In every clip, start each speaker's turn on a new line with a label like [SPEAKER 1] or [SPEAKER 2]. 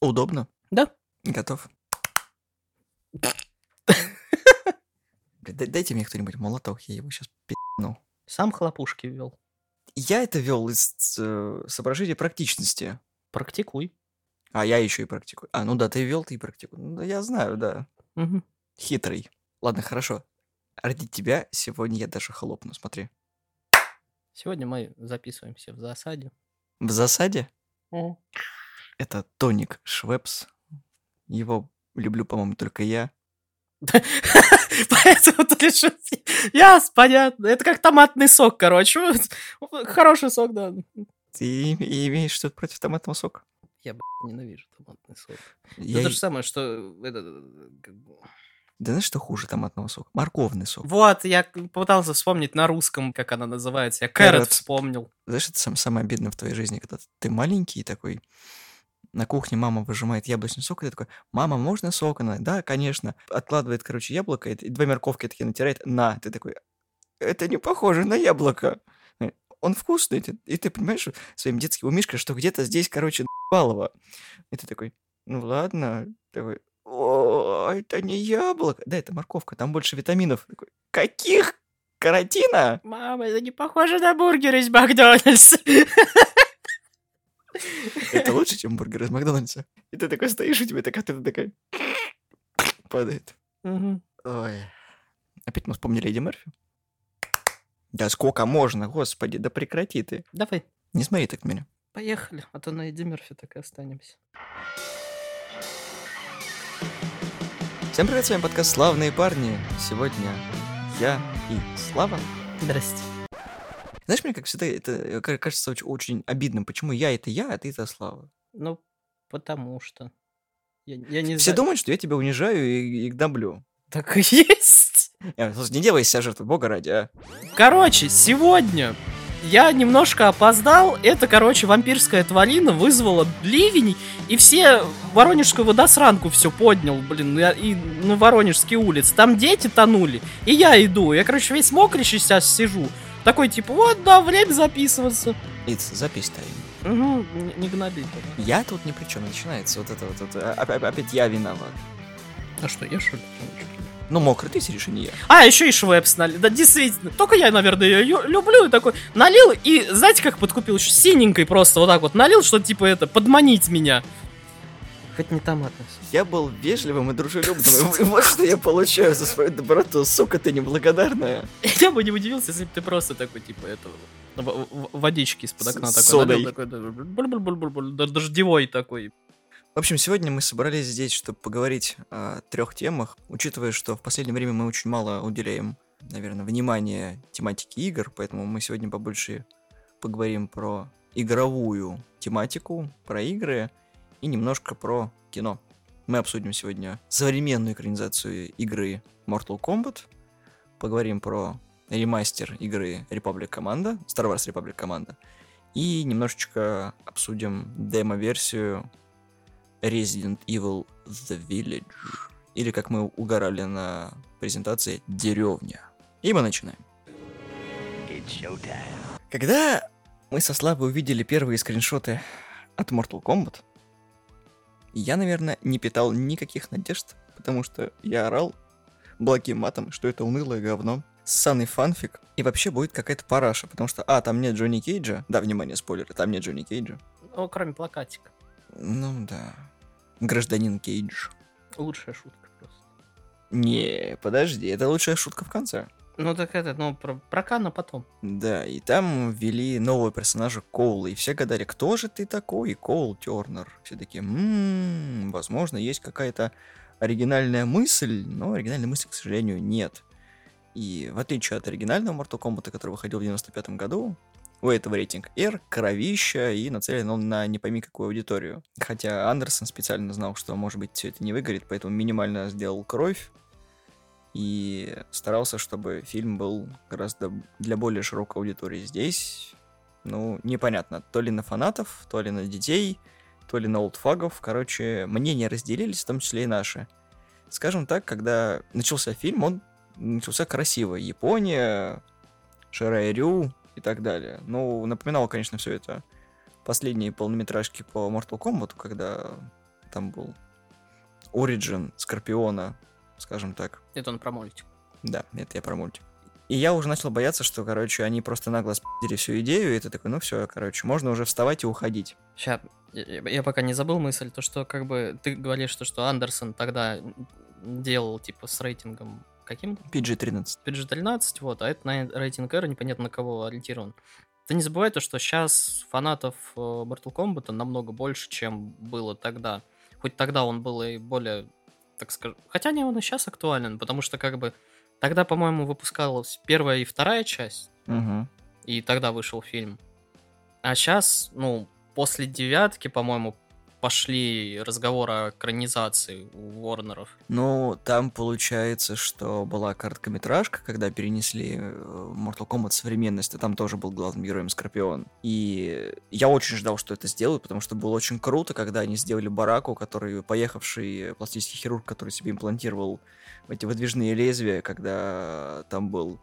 [SPEAKER 1] Удобно.
[SPEAKER 2] Да.
[SPEAKER 1] Готов. Дайте мне кто-нибудь молоток, я его сейчас пи***ну.
[SPEAKER 2] Сам хлопушки ввел.
[SPEAKER 1] Я это вел из э, соображения практичности.
[SPEAKER 2] Практикуй.
[SPEAKER 1] А я еще и практикую. А, ну да, ты вел, ты и практикуй. Ну, да, я знаю, да.
[SPEAKER 2] Мгм.
[SPEAKER 1] Хитрый. Ладно, хорошо. Ради тебя сегодня я даже хлопну, смотри.
[SPEAKER 2] Сегодня мы записываемся в засаде.
[SPEAKER 1] В засаде это тоник Швепс. Его люблю, по-моему, только я.
[SPEAKER 2] Поэтому ты решил... Яс, понятно. Это как томатный сок, короче. Хороший сок, да.
[SPEAKER 1] Ты им- имеешь что-то против томатного сока?
[SPEAKER 2] Я, ненавижу томатный сок.
[SPEAKER 1] Я...
[SPEAKER 2] Это то
[SPEAKER 1] и-
[SPEAKER 2] же самое, что... это, как бы-
[SPEAKER 1] Да знаешь, что хуже томатного сока? Морковный сок.
[SPEAKER 2] Вот, я попытался вспомнить на русском, как она называется. Я кэрот вспомнил.
[SPEAKER 1] Знаешь, это сам- самое обидное в твоей жизни, когда ты маленький такой, на кухне мама выжимает яблочный сок, и ты такой, мама, можно сок? Она, да, конечно. Откладывает, короче, яблоко, и, две морковки такие натирает, на. Ты такой, это не похоже на яблоко. Э, Он вкусный. И ты понимаешь своим детским умишкой, что где-то здесь, короче, балово. И ты такой, ну ладно. Такой, о, это не яблоко. Да, это морковка, там больше витаминов. Такой, каких? Каротина?
[SPEAKER 2] Мама, это не похоже на бургер из Макдональдса.
[SPEAKER 1] Это лучше, чем бургер из Макдональдса. И ты такой стоишь, и тебе такая, ты такая падает. Ой. Опять мы вспомнили Эдди Мерфи. Да сколько можно, господи, да прекрати ты.
[SPEAKER 2] Давай,
[SPEAKER 1] Не смотри так меня.
[SPEAKER 2] поехали, а то на Эдди Мерфи так и останемся.
[SPEAKER 1] Всем привет, с вами подкаст «Славные парни». Сегодня я и Слава.
[SPEAKER 2] Здрасте.
[SPEAKER 1] Знаешь, мне, как всегда, это ка- кажется очень, очень обидным. Почему я это я, а ты это Слава?
[SPEAKER 2] Ну, потому что... Я, я не
[SPEAKER 1] Все
[SPEAKER 2] знаю.
[SPEAKER 1] думают, что я тебя унижаю и, и гноблю.
[SPEAKER 2] Так и есть.
[SPEAKER 1] Э, слушай, не делай себя жертву, бога ради, а.
[SPEAKER 2] Короче, сегодня я немножко опоздал. Это, короче, вампирская тварина вызвала ливень, и все Воронежскую водосранку все поднял, блин, я- и на Воронежские улицы. Там дети тонули, и я иду. Я, короче, весь мокрый сейчас сижу. Такой, типа, вот, да, время записываться.
[SPEAKER 1] Иц, запись тайм.
[SPEAKER 2] Угу, не, гноби.
[SPEAKER 1] Я тут ни при чем, начинается вот это вот, это, а- а- опять я виноват.
[SPEAKER 2] А что, я что ли?
[SPEAKER 1] Ну, мокрый ты сидишь, а не я.
[SPEAKER 2] А, еще и швепс налил. Да, действительно. Только я, наверное, ее люблю. И такой налил, и знаете, как подкупил? Еще синенькой просто вот так вот налил, что типа это, подманить меня. Хоть не сок.
[SPEAKER 1] Я был вежливым и дружелюбным, и вот что я получаю за свою доброту. Сука, ты неблагодарная.
[SPEAKER 2] Я бы не удивился, если бы ты просто такой, типа, это, в- в- водички из-под окна такой
[SPEAKER 1] содой.
[SPEAKER 2] такой, дождевой такой.
[SPEAKER 1] В общем, сегодня мы собрались здесь, чтобы поговорить о трех темах, учитывая, что в последнее время мы очень мало уделяем, наверное, внимания тематике игр, поэтому мы сегодня побольше поговорим про игровую тематику, про игры и немножко про кино. Мы обсудим сегодня современную экранизацию игры Mortal Kombat, поговорим про ремастер игры Republic Commando, Star Wars Republic Commando, и немножечко обсудим демо-версию Resident Evil The Village. Или, как мы угорали на презентации, деревня. И мы начинаем. Когда мы со Славой увидели первые скриншоты от Mortal Kombat, я, наверное, не питал никаких надежд, потому что я орал благим матом, что это унылое говно. Ссаный фанфик. И вообще будет какая-то параша, потому что, а, там нет Джонни Кейджа. Да, внимание, спойлеры, там нет Джонни Кейджа.
[SPEAKER 2] Ну, кроме плакатика.
[SPEAKER 1] Ну да. Гражданин Кейдж.
[SPEAKER 2] Лучшая шутка просто.
[SPEAKER 1] Не, подожди, это лучшая шутка в конце.
[SPEAKER 2] Ну, так это, ну, про, про Кана потом.
[SPEAKER 1] Да, и там ввели нового персонажа Коула, и все гадали, кто же ты такой, Коул Тернер. Все такие, «М, возможно, есть какая-то оригинальная мысль, но оригинальной мысли, к сожалению, нет. И в отличие от оригинального Mortal Kombat, который выходил в 95 году, у этого рейтинг R, кровища, и нацелен он на не пойми какую аудиторию. Хотя Андерсон специально знал, что, может быть, все это не выгорит, поэтому минимально сделал кровь, и старался, чтобы фильм был гораздо для более широкой аудитории. Здесь, ну, непонятно, то ли на фанатов, то ли на детей, то ли на олдфагов. Короче, мнения разделились, в том числе и наши. Скажем так, когда начался фильм, он начался красиво. Япония, Ширайрю и так далее. Ну, напоминало, конечно, все это последние полнометражки по Mortal Kombat, когда там был Origin Скорпиона, скажем так.
[SPEAKER 2] Это он про мультик.
[SPEAKER 1] Да, это я про мультик. И я уже начал бояться, что, короче, они просто нагло спи***ли всю идею, и ты такой, ну все, короче, можно уже вставать и уходить.
[SPEAKER 2] Сейчас, я, я пока не забыл мысль, то что как бы ты говоришь, то, что Андерсон тогда делал типа с рейтингом каким-то?
[SPEAKER 1] PG-13.
[SPEAKER 2] PG-13, вот, а это на рейтинг R непонятно на кого ориентирован. Ты не забывай то, что сейчас фанатов э, Mortal Kombat намного больше, чем было тогда. Хоть тогда он был и более, так скажем... Хотя не, он и сейчас актуален, потому что как бы тогда, по-моему, выпускалась первая и вторая часть,
[SPEAKER 1] Угу.
[SPEAKER 2] и тогда вышел фильм. А сейчас, ну, после девятки, по-моему, пошли разговоры о экранизации у Ворнеров.
[SPEAKER 1] Ну, там получается, что была короткометражка, когда перенесли э, Mortal Kombat современность, и там тоже был главным героем Скорпион. И я очень ждал, что это сделают, потому что было очень круто, когда они сделали Бараку, который поехавший пластический хирург, который себе имплантировал эти выдвижные лезвия, когда там был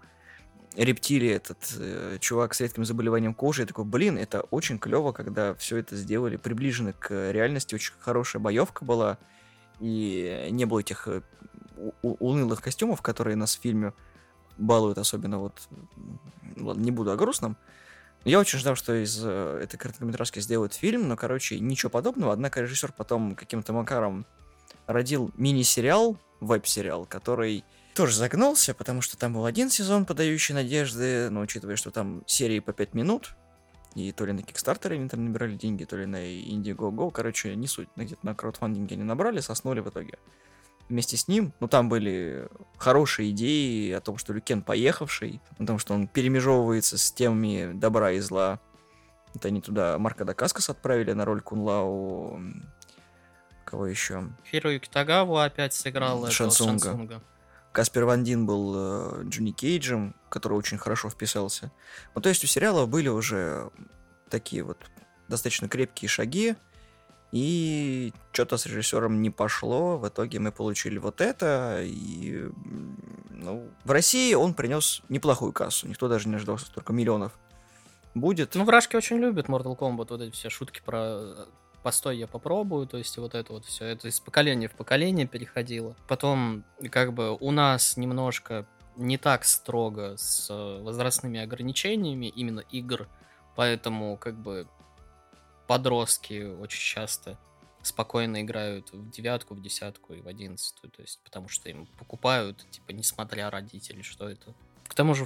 [SPEAKER 1] рептилия, этот э, чувак с редким заболеванием кожи, я такой, блин, это очень клево, когда все это сделали приближено к реальности, очень хорошая боевка была, и не было этих э, унылых костюмов, которые нас в фильме балуют, особенно вот, ладно, не буду о грустном. Я очень ждал, что из э, этой короткометражки сделают фильм, но, короче, ничего подобного, однако режиссер потом каким-то макаром родил мини-сериал, веб-сериал, который тоже загнался, потому что там был один сезон, подающий надежды, но учитывая, что там серии по 5 минут, и то ли на Кикстартере они там набирали деньги, то ли на Indiegogo, короче, не суть, на- где-то на краудфандинге они набрали, соснули в итоге. Вместе с ним, ну там были хорошие идеи о том, что Люкен поехавший, о том, что он перемежевывается с темами добра и зла. Это они туда Марка Дакаскас отправили на роль Кунлау. Кого еще?
[SPEAKER 2] Хироюки Тагаву опять сыграл
[SPEAKER 1] Шансунга.
[SPEAKER 2] Шансунга.
[SPEAKER 1] Каспер Ван Дин был э, Джонни Кейджем, который очень хорошо вписался. Ну, то есть у сериала были уже такие вот достаточно крепкие шаги, и что-то с режиссером не пошло. В итоге мы получили вот это, и ну, в России он принес неплохую кассу. Никто даже не ожидал, что столько миллионов будет.
[SPEAKER 2] Ну, вражки очень любят Mortal Kombat, вот эти все шутки про э, постой, я попробую, то есть вот это вот все, это из поколения в поколение переходило. Потом, как бы, у нас немножко не так строго с э, возрастными ограничениями именно игр, поэтому, как бы, подростки очень часто спокойно играют в девятку, в десятку и в одиннадцатую, то есть потому что им покупают, типа, несмотря родителей, что это. К тому же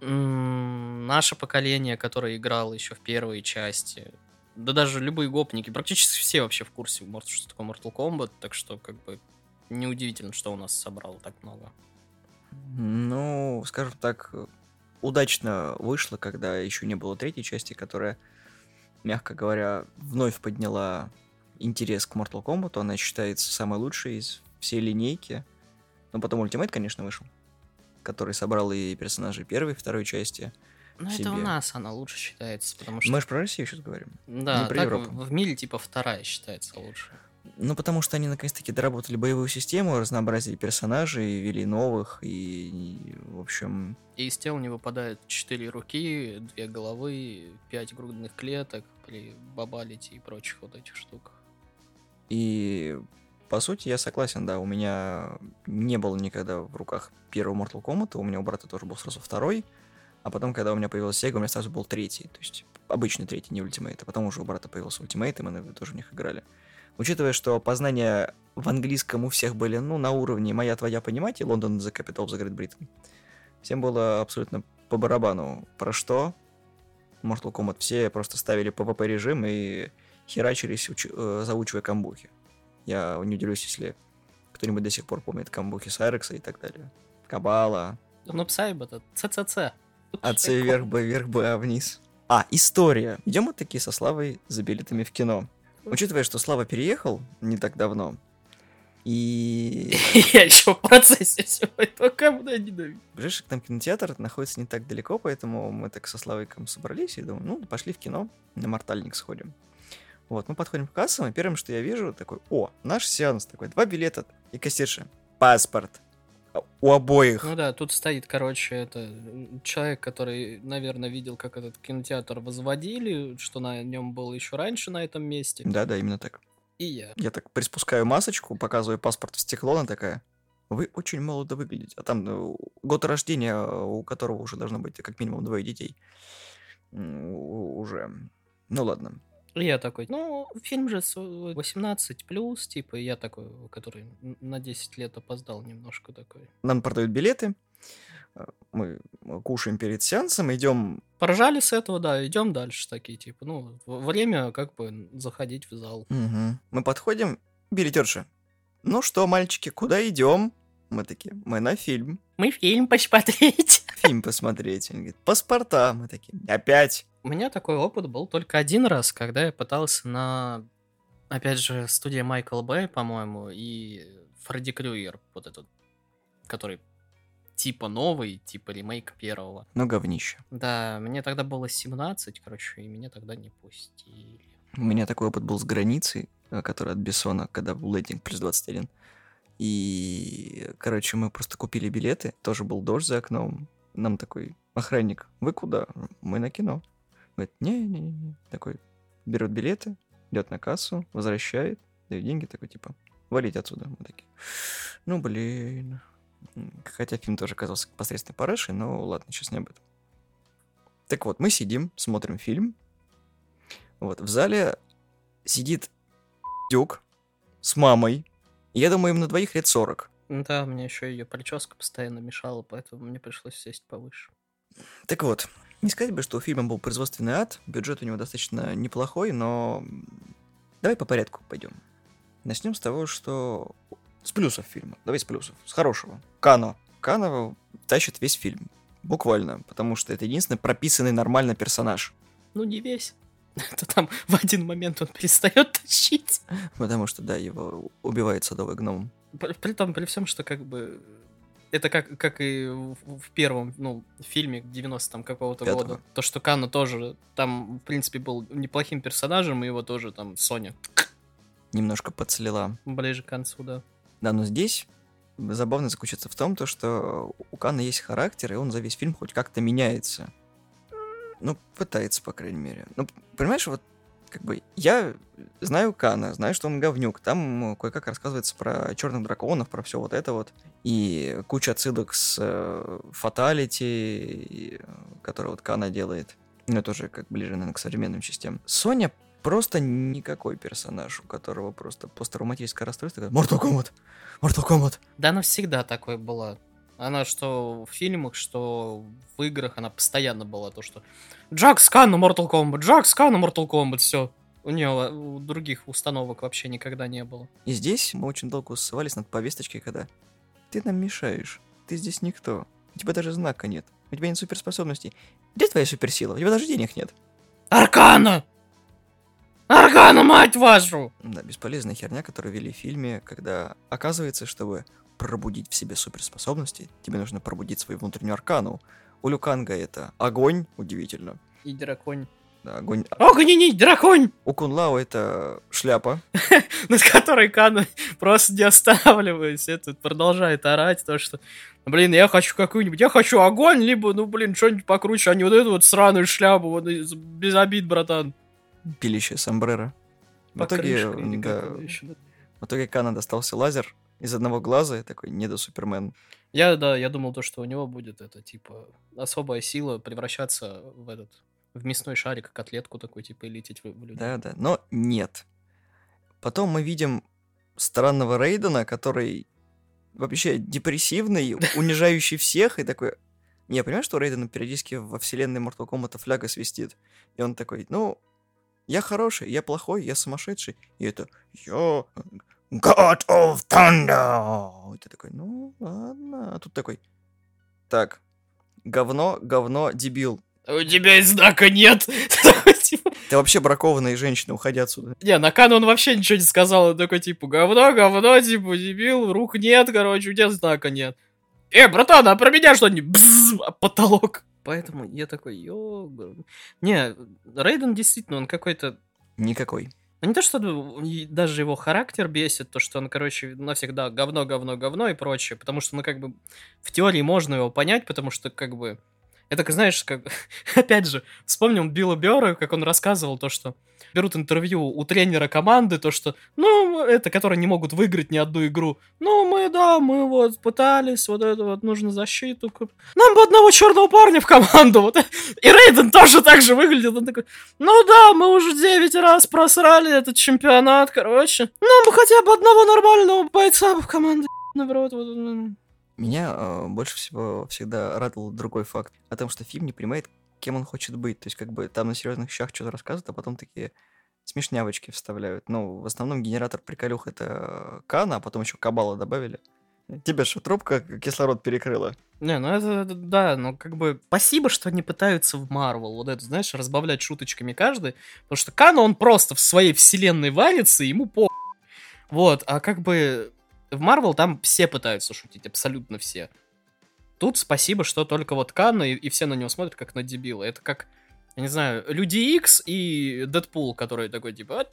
[SPEAKER 2] наше поколение, которое играло еще в первые части, да даже любые гопники, практически все вообще в курсе, что такое Mortal Kombat, так что как бы неудивительно, что у нас собрало так много.
[SPEAKER 1] Ну, скажем так, удачно вышло, когда еще не было третьей части, которая, мягко говоря, вновь подняла интерес к Mortal Kombat. Она считается самой лучшей из всей линейки. Но потом Ultimate, конечно, вышел, который собрал и персонажей первой второй части.
[SPEAKER 2] Ну, это у нас она лучше считается, потому что...
[SPEAKER 1] Мы же про Россию сейчас говорим.
[SPEAKER 2] Да,
[SPEAKER 1] про
[SPEAKER 2] так
[SPEAKER 1] Европу.
[SPEAKER 2] в, мире типа вторая считается лучше.
[SPEAKER 1] Ну, потому что они наконец-таки доработали боевую систему, разнообразили персонажей, ввели новых, и, и, в общем,
[SPEAKER 2] И из тел не выпадает четыре руки, две головы, пять грудных клеток при бабалите и прочих вот этих штук.
[SPEAKER 1] И по сути я согласен, да, у меня не было никогда в руках первого Mortal Kombat, у меня у брата тоже был сразу второй, а потом, когда у меня появился Sega, у меня сразу был третий, то есть обычный третий, не Ultimate, а потом уже у брата появился Ultimate, и мы тоже в них играли. Учитывая, что познания в английском у всех были, ну, на уровне «моя, твоя, понимать» и «London the capital of the Great Britain», всем было абсолютно по барабану. Про что? Mortal Kombat все просто ставили PvP режим и херачились, уч- э, заучивая камбухи. Я не удивлюсь, если кто-нибудь до сих пор помнит камбухи Сайрекса и так далее. Кабала.
[SPEAKER 2] Ну, Псайб это ЦЦЦ.
[SPEAKER 1] А С вверх, Б вверх, Б а вниз. А, история. Идем мы такие со Славой за билетами в кино. Учитывая, что Слава переехал не так давно, и
[SPEAKER 2] Я еще в процессе всего этого говна ненавижу.
[SPEAKER 1] ближайший к нам кинотеатр находится не так далеко, поэтому мы так со Славиком собрались и думаем, ну, пошли в кино, на Мортальник сходим. Вот, мы подходим к кассам, и первым, что я вижу, такой, о, наш сеанс, такой, два билета и кассирша. Паспорт. У обоих.
[SPEAKER 2] Ну да, тут стоит, короче, это человек, который, наверное, видел, как этот кинотеатр возводили, что на нем был еще раньше на этом месте.
[SPEAKER 1] Да, да, именно так.
[SPEAKER 2] И я.
[SPEAKER 1] Я так приспускаю масочку, показываю паспорт в стекло, она такая, вы очень молодо выглядите. А там ну, год рождения, у которого уже должно быть как минимум двое детей. Уже. Ну ладно.
[SPEAKER 2] И я такой, ну, фильм же с 18 плюс, типа, я такой, который н- на 10 лет опоздал немножко такой.
[SPEAKER 1] Нам продают билеты. э, Мы кушаем перед сеансом, идем
[SPEAKER 2] Поржали с этого, да, идем дальше такие, типа, ну, время как бы заходить в зал.
[SPEAKER 1] Мгм. Мы подходим, билетерша. Ну что, мальчики, куда идем? Мы такие, мы на фильм.
[SPEAKER 2] Мы фильм посмотреть.
[SPEAKER 1] Фильм посмотреть. Он говорит, паспорта. Мы такие, опять.
[SPEAKER 2] У меня такой опыт был только один раз, когда я пытался на, опять же, студия Майкл Бэй, по-моему, и Фредди Крюгер, вот этот, который типа новый, типа ремейк первого.
[SPEAKER 1] Ну, говнище.
[SPEAKER 2] Да, мне тогда было 17, короче, и меня тогда не пустили.
[SPEAKER 1] У меня такой опыт был с границей, э, который от Бессона, когда был лейтинг плюс 21. И, короче, мы просто купили билеты, тоже был дождь за окном. Нам такой охранник, вы куда? Мы на кино. Говорит, не-не-не. Такой, берет билеты, идет на кассу, возвращает, дает деньги, такой, типа, валить отсюда. Мы такие, ну, блин. Хотя фильм тоже оказался посредственной парашей, но ладно, сейчас не об этом. Так вот, мы сидим, смотрим фильм. Вот, в зале сидит дюк с мамой. Я думаю, им на двоих лет 40.
[SPEAKER 2] Да, мне еще ее прическа постоянно мешала, поэтому мне пришлось сесть повыше.
[SPEAKER 1] Так вот, не сказать бы, что у фильма был производственный ад, бюджет у него достаточно неплохой, но давай по порядку пойдем. Начнем с того, что с плюсов фильма. Давай с плюсов. С хорошего. Кано. Кано тащит весь фильм. Буквально. Потому что это единственный прописанный нормально персонаж.
[SPEAKER 2] Ну, не весь. То там в один момент он перестает тащить.
[SPEAKER 1] Потому что, да, его убивает садовый гном.
[SPEAKER 2] При, при том, при всем, что как бы это как, как и в, первом, ну, фильме 90 там какого-то
[SPEAKER 1] Пятого.
[SPEAKER 2] года. То, что Кано тоже там, в принципе, был неплохим персонажем, и его тоже там Соня
[SPEAKER 1] Немножко подслила.
[SPEAKER 2] ближе к концу, да.
[SPEAKER 1] Да, но здесь забавно заключается в том, то, что у Кана есть характер, и он за весь фильм хоть как-то меняется. Ну, пытается, по крайней мере. Ну, понимаешь, вот как бы я знаю Кана, знаю, что он говнюк. Там кое-как рассказывается про черных драконов, про все вот это вот. И куча отсылок с э, Фаталити, который вот Кана делает. Ну, это уже как ближе, наверное, к современным частям. Соня просто никакой персонаж, у которого просто посттравматическое расстройство. Mortal Kombat! Mortal Kombat!
[SPEAKER 2] Да она всегда такой была. Она что в фильмах, что в играх, она постоянно была то, что Джак Скан на Mortal Kombat, Джак Скан на Mortal Kombat, все. У нее у других установок вообще никогда не было.
[SPEAKER 1] И здесь мы очень долго ссывались над повесточкой, когда ты нам мешаешь, ты здесь никто, у тебя даже знака нет, у тебя нет суперспособностей. Где твоя суперсила? У тебя даже денег нет.
[SPEAKER 2] Аркана! Аркана, мать вашу!
[SPEAKER 1] Да, бесполезная херня, которую вели в фильме, когда оказывается, чтобы пробудить в себе суперспособности, тебе нужно пробудить свою внутреннюю аркану. У Люканга это огонь, удивительно.
[SPEAKER 2] И драконь.
[SPEAKER 1] Да, огонь.
[SPEAKER 2] Огненный драконь!
[SPEAKER 1] У Кунлао это шляпа.
[SPEAKER 2] над которой Кана просто не останавливаясь, этот продолжает орать, то что, блин, я хочу какую-нибудь, я хочу огонь, либо, ну, блин, что-нибудь покруче, а не вот эту вот сраную шляпу, вот, без обид, братан.
[SPEAKER 1] пилище сомбреро. В итоге, да, в итоге Кана достался лазер из одного глаза, и такой, не до Супермен.
[SPEAKER 2] Я, да, я думал то, что у него будет это, типа, особая сила превращаться в этот, в мясной шарик, котлетку такой, типа, и лететь в, в людей.
[SPEAKER 1] Да, да, но нет. Потом мы видим странного Рейдена, который вообще депрессивный, унижающий всех, и такой... Не, я понимаю, что у Рейдена периодически во вселенной Mortal Kombat фляга свистит. И он такой, ну, я хороший, я плохой, я сумасшедший. И это, я God of Thunder. И ты такой, ну, ладно. А тут такой, так, говно, говно, дебил.
[SPEAKER 2] «А У тебя и знака нет! Такой, типа,
[SPEAKER 1] Ты вообще бракованная женщина, уходи отсюда.
[SPEAKER 2] Не, на Кан он вообще ничего не сказал. Он такой, типа, говно, говно, типа, дебил, рук нет, короче, у тебя знака нет. Э, братан, а про меня что-нибудь? А потолок. Поэтому я такой, ё... Не, Рейден действительно, он какой-то...
[SPEAKER 1] Никакой.
[SPEAKER 2] Ну, не то, что даже его характер бесит, то, что он, короче, навсегда говно, говно, говно и прочее. Потому что, ну, как бы, в теории можно его понять, потому что, как бы, это, знаешь, как... Опять же, вспомним Билла Бёрра, как он рассказывал то, что берут интервью у тренера команды, то что, ну, это, которые не могут выиграть ни одну игру. Ну, мы, да, мы вот пытались, вот это вот, нужно защиту. Нам бы одного черного парня в команду. Вот. И Рейден тоже так же выглядит. Он такой, ну да, мы уже 9 раз просрали этот чемпионат, короче. Нам бы хотя бы одного нормального бойца в команду. Наоборот, вот,
[SPEAKER 1] меня э, больше всего всегда радовал другой факт о том, что фильм не понимает, кем он хочет быть. То есть, как бы там на серьезных щах что-то рассказывают, а потом такие смешнявочки вставляют. Ну, в основном генератор приколюх это Кана, а потом еще Кабала добавили. Тебе что, трубка кислород перекрыла?
[SPEAKER 2] Не, ну это, да, но как бы спасибо, что они пытаются в Марвел, вот это, знаешь, разбавлять шуточками каждый, потому что Кана, он просто в своей вселенной варится, ему по... Вот, а как бы в Марвел там все пытаются шутить, абсолютно все. Тут спасибо, что только вот Канна и, и все на него смотрят как на дебила. Это как, я не знаю, Люди Икс и Дэдпул, который такой типа...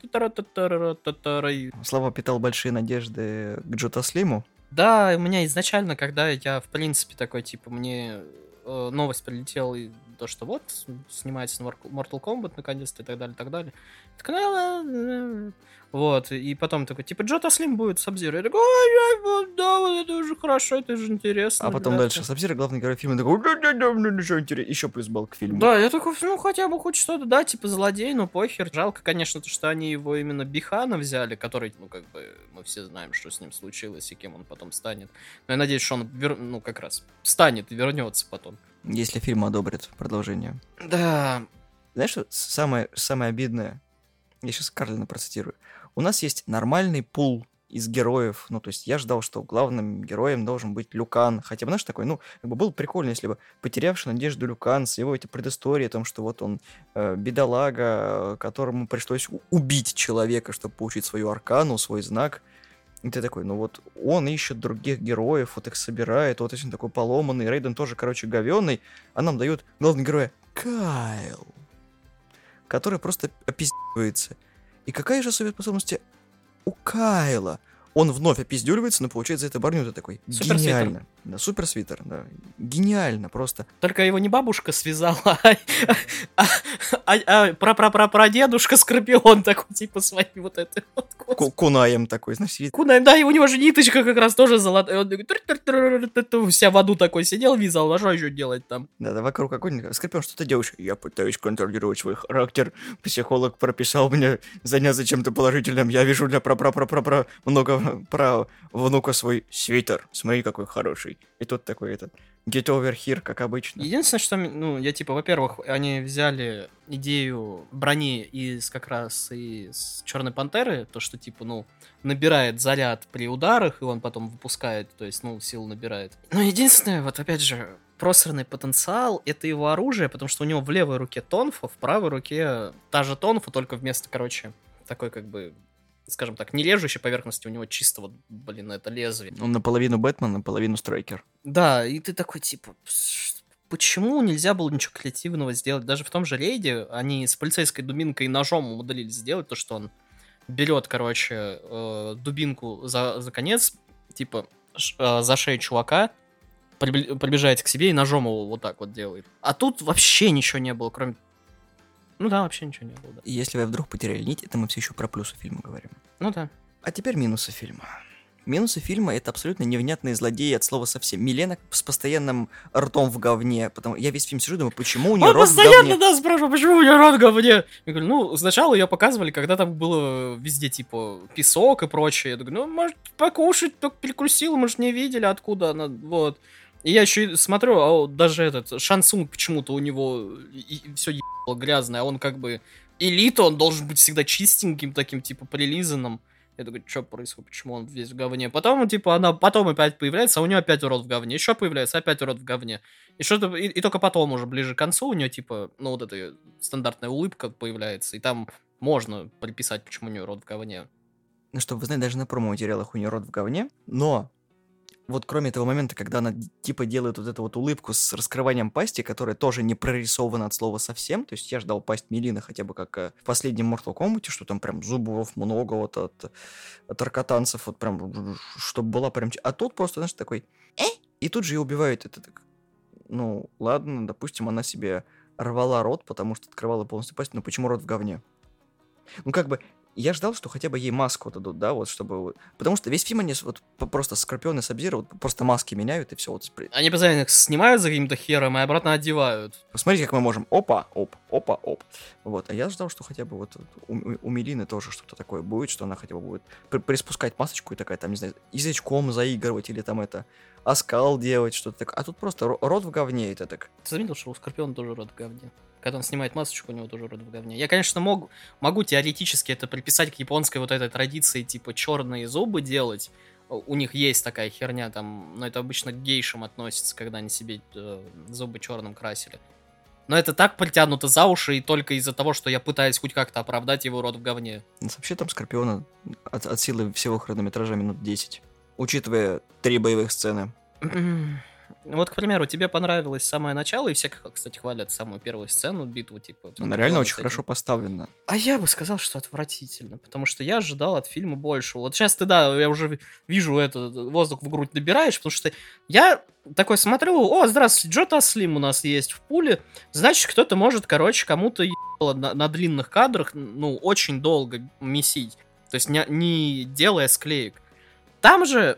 [SPEAKER 1] Слава питал большие надежды к Джота Слиму.
[SPEAKER 2] Да, у меня изначально, когда я, в принципе, такой, типа, мне э, новость прилетела, и то, что вот, снимается Mortal Kombat наконец-то и так далее, и так далее. Так, ну, вот, и потом такой, типа, Джота Слим будет Сабзир. Я такой, ой, да, вот это уже хорошо, это же интересно.
[SPEAKER 1] А потом дальше Сабзир, главный герой фильма, такой, да, да, да, ну, что интересно, еще плюс балл к фильму.
[SPEAKER 2] Да, я такой, ну, хотя бы хоть что-то, да, типа, злодей, ну, похер. Жалко, конечно, то, что они его именно Бихана взяли, который, ну, как бы, мы все знаем, что с ним случилось и кем он потом станет. Но я надеюсь, что он, вер... ну, как раз, станет и вернется потом.
[SPEAKER 1] Если фильм одобрит продолжение.
[SPEAKER 2] Да.
[SPEAKER 1] Знаешь, что самое, самое обидное? Я сейчас Карлина процитирую. У нас есть нормальный пул из героев. Ну, то есть я ждал, что главным героем должен быть Люкан. Хотя бы, знаешь, такой, ну, как бы было прикольно, если бы потерявший надежду Люкан с его этой предысторией о том, что вот он э, бедолага, которому пришлось убить человека, чтобы получить свою аркану, свой знак. И ты такой, ну вот он ищет других героев, вот их собирает, вот он такой поломанный, Рейден тоже, короче, говенный, а нам дают главного героя Кайл, который просто опиздивается. И какая же суперспособность у Кайла? Он вновь опиздюливается, но получает за это барню. такой, супер гениально. Да, супер свитер, да. Гениально просто.
[SPEAKER 2] Только его не бабушка связала, а, а, а, а про про про про дедушка Скорпион такой, типа, своим вот это вот.
[SPEAKER 1] Кунаем такой, знаешь,
[SPEAKER 2] Кунаем, да, и у него же ниточка как раз тоже золотая. Он вся в аду такой сидел, вязал, а что еще делать там?
[SPEAKER 1] Да, да, вокруг какой-нибудь Скорпион, что ты делаешь? Я пытаюсь контролировать свой характер. Психолог прописал мне заняться чем-то положительным. Я вижу для про про про про много про внука свой свитер. Смотри, какой хороший. И тут такой этот get over here, как обычно.
[SPEAKER 2] Единственное, что, ну, я типа, во-первых, они взяли идею брони из как раз из Черной Пантеры, то, что типа, ну, набирает заряд при ударах, и он потом выпускает, то есть, ну, силу набирает. Но единственное, вот опять же, просранный потенциал — это его оружие, потому что у него в левой руке тонфа, в правой руке та же тонфа, только вместо, короче, такой как бы скажем так, не режущей поверхности, у него чисто вот, блин, это лезвие.
[SPEAKER 1] Он наполовину Бэтмен, наполовину Страйкер.
[SPEAKER 2] Да, и ты такой, типа, почему нельзя было ничего креативного сделать? Даже в том же рейде они с полицейской дубинкой и ножом умудрились сделать то, что он берет, короче, э, дубинку за, за конец, типа, э, за шею чувака, приближается к себе и ножом его вот так вот делает. А тут вообще ничего не было, кроме ну да, вообще ничего не было. Да.
[SPEAKER 1] Если вы вдруг потеряли нить, это мы все еще про плюсы фильма говорим.
[SPEAKER 2] Ну да.
[SPEAKER 1] А теперь минусы фильма. Минусы фильма это абсолютно невнятные злодеи от слова совсем. Милена с постоянным ртом в говне. Потому я весь фильм сижу думаю, почему у нее рот
[SPEAKER 2] постоянно, в говне? да, спрашиваю, почему у нее рот в говне? Я говорю, ну, сначала ее показывали, когда там было везде, типа, песок и прочее. Я говорю, ну, может, покушать, только перекусила, может, не видели, откуда она, вот. И я еще смотрю, а даже этот Шансунг почему-то у него и, и все ебало грязное, а он как бы элита, он должен быть всегда чистеньким, таким, типа, прилизанным. Я такой, что происходит, почему он весь в говне? Потом, типа, она потом опять появляется, а у нее опять урод в говне. Еще появляется, опять урод в говне. И что-то, и, и только потом, уже ближе к концу, у нее, типа, ну, вот эта стандартная улыбка появляется, и там можно приписать, почему у нее рот в говне.
[SPEAKER 1] Ну, что, вы знаете, даже на промо-материалах у нее рот в говне, но вот кроме этого момента, когда она типа делает вот эту вот улыбку с раскрыванием пасти, которая тоже не прорисована от слова совсем, то есть я ждал пасть Мелина хотя бы как э, в последнем Mortal Kombat, что там прям зубов много вот от, от аркатанцев, вот прям, чтобы была прям... А тут просто, знаешь, такой... Э? И тут же ее убивают. Это так... Ну, ладно, допустим, она себе рвала рот, потому что открывала полностью пасть, но почему рот в говне? Ну, как бы, я ждал, что хотя бы ей маску дадут, да, вот, чтобы... Потому что весь фильм они вот просто Скорпион и Сабзира вот просто маски меняют, и все. Вот,
[SPEAKER 2] Они постоянно их снимают за каким-то хером и обратно одевают.
[SPEAKER 1] Посмотрите, как мы можем. Опа, оп, опа, оп. Вот, а я ждал, что хотя бы вот у, у- Мелины тоже что-то такое будет, что она хотя бы будет при- приспускать масочку и такая, там, не знаю, язычком заигрывать или там это, оскал делать, что-то такое. А тут просто ро- рот в говне, это так.
[SPEAKER 2] Ты заметил, что у Скорпиона тоже рот в говне? Когда он снимает масочку, у него тоже рот в говне. Я, конечно, мог, могу теоретически это приписать к японской вот этой традиции, типа, черные зубы делать. У них есть такая херня там, но это обычно к гейшам относится, когда они себе э, зубы черным красили. Но это так притянуто за уши, и только из-за того, что я пытаюсь хоть как-то оправдать его рот в говне.
[SPEAKER 1] У нас вообще там Скорпиона от, от силы всего хронометража минут 10. Учитывая три боевых сцены.
[SPEAKER 2] Вот, к примеру, тебе понравилось самое начало, и все, кстати, хвалят самую первую сцену, битву, типа...
[SPEAKER 1] Она реально очень хорошо поставлена.
[SPEAKER 2] А я бы сказал, что отвратительно, потому что я ожидал от фильма больше. Вот сейчас ты, да, я уже ви- вижу это, воздух в грудь набираешь, потому что я такой смотрю, о, здравствуйте, Джота Слим у нас есть в пуле, значит, кто-то может, короче, кому-то ебало на, на длинных кадрах, ну, очень долго месить, то есть не, не делая склеек. Там же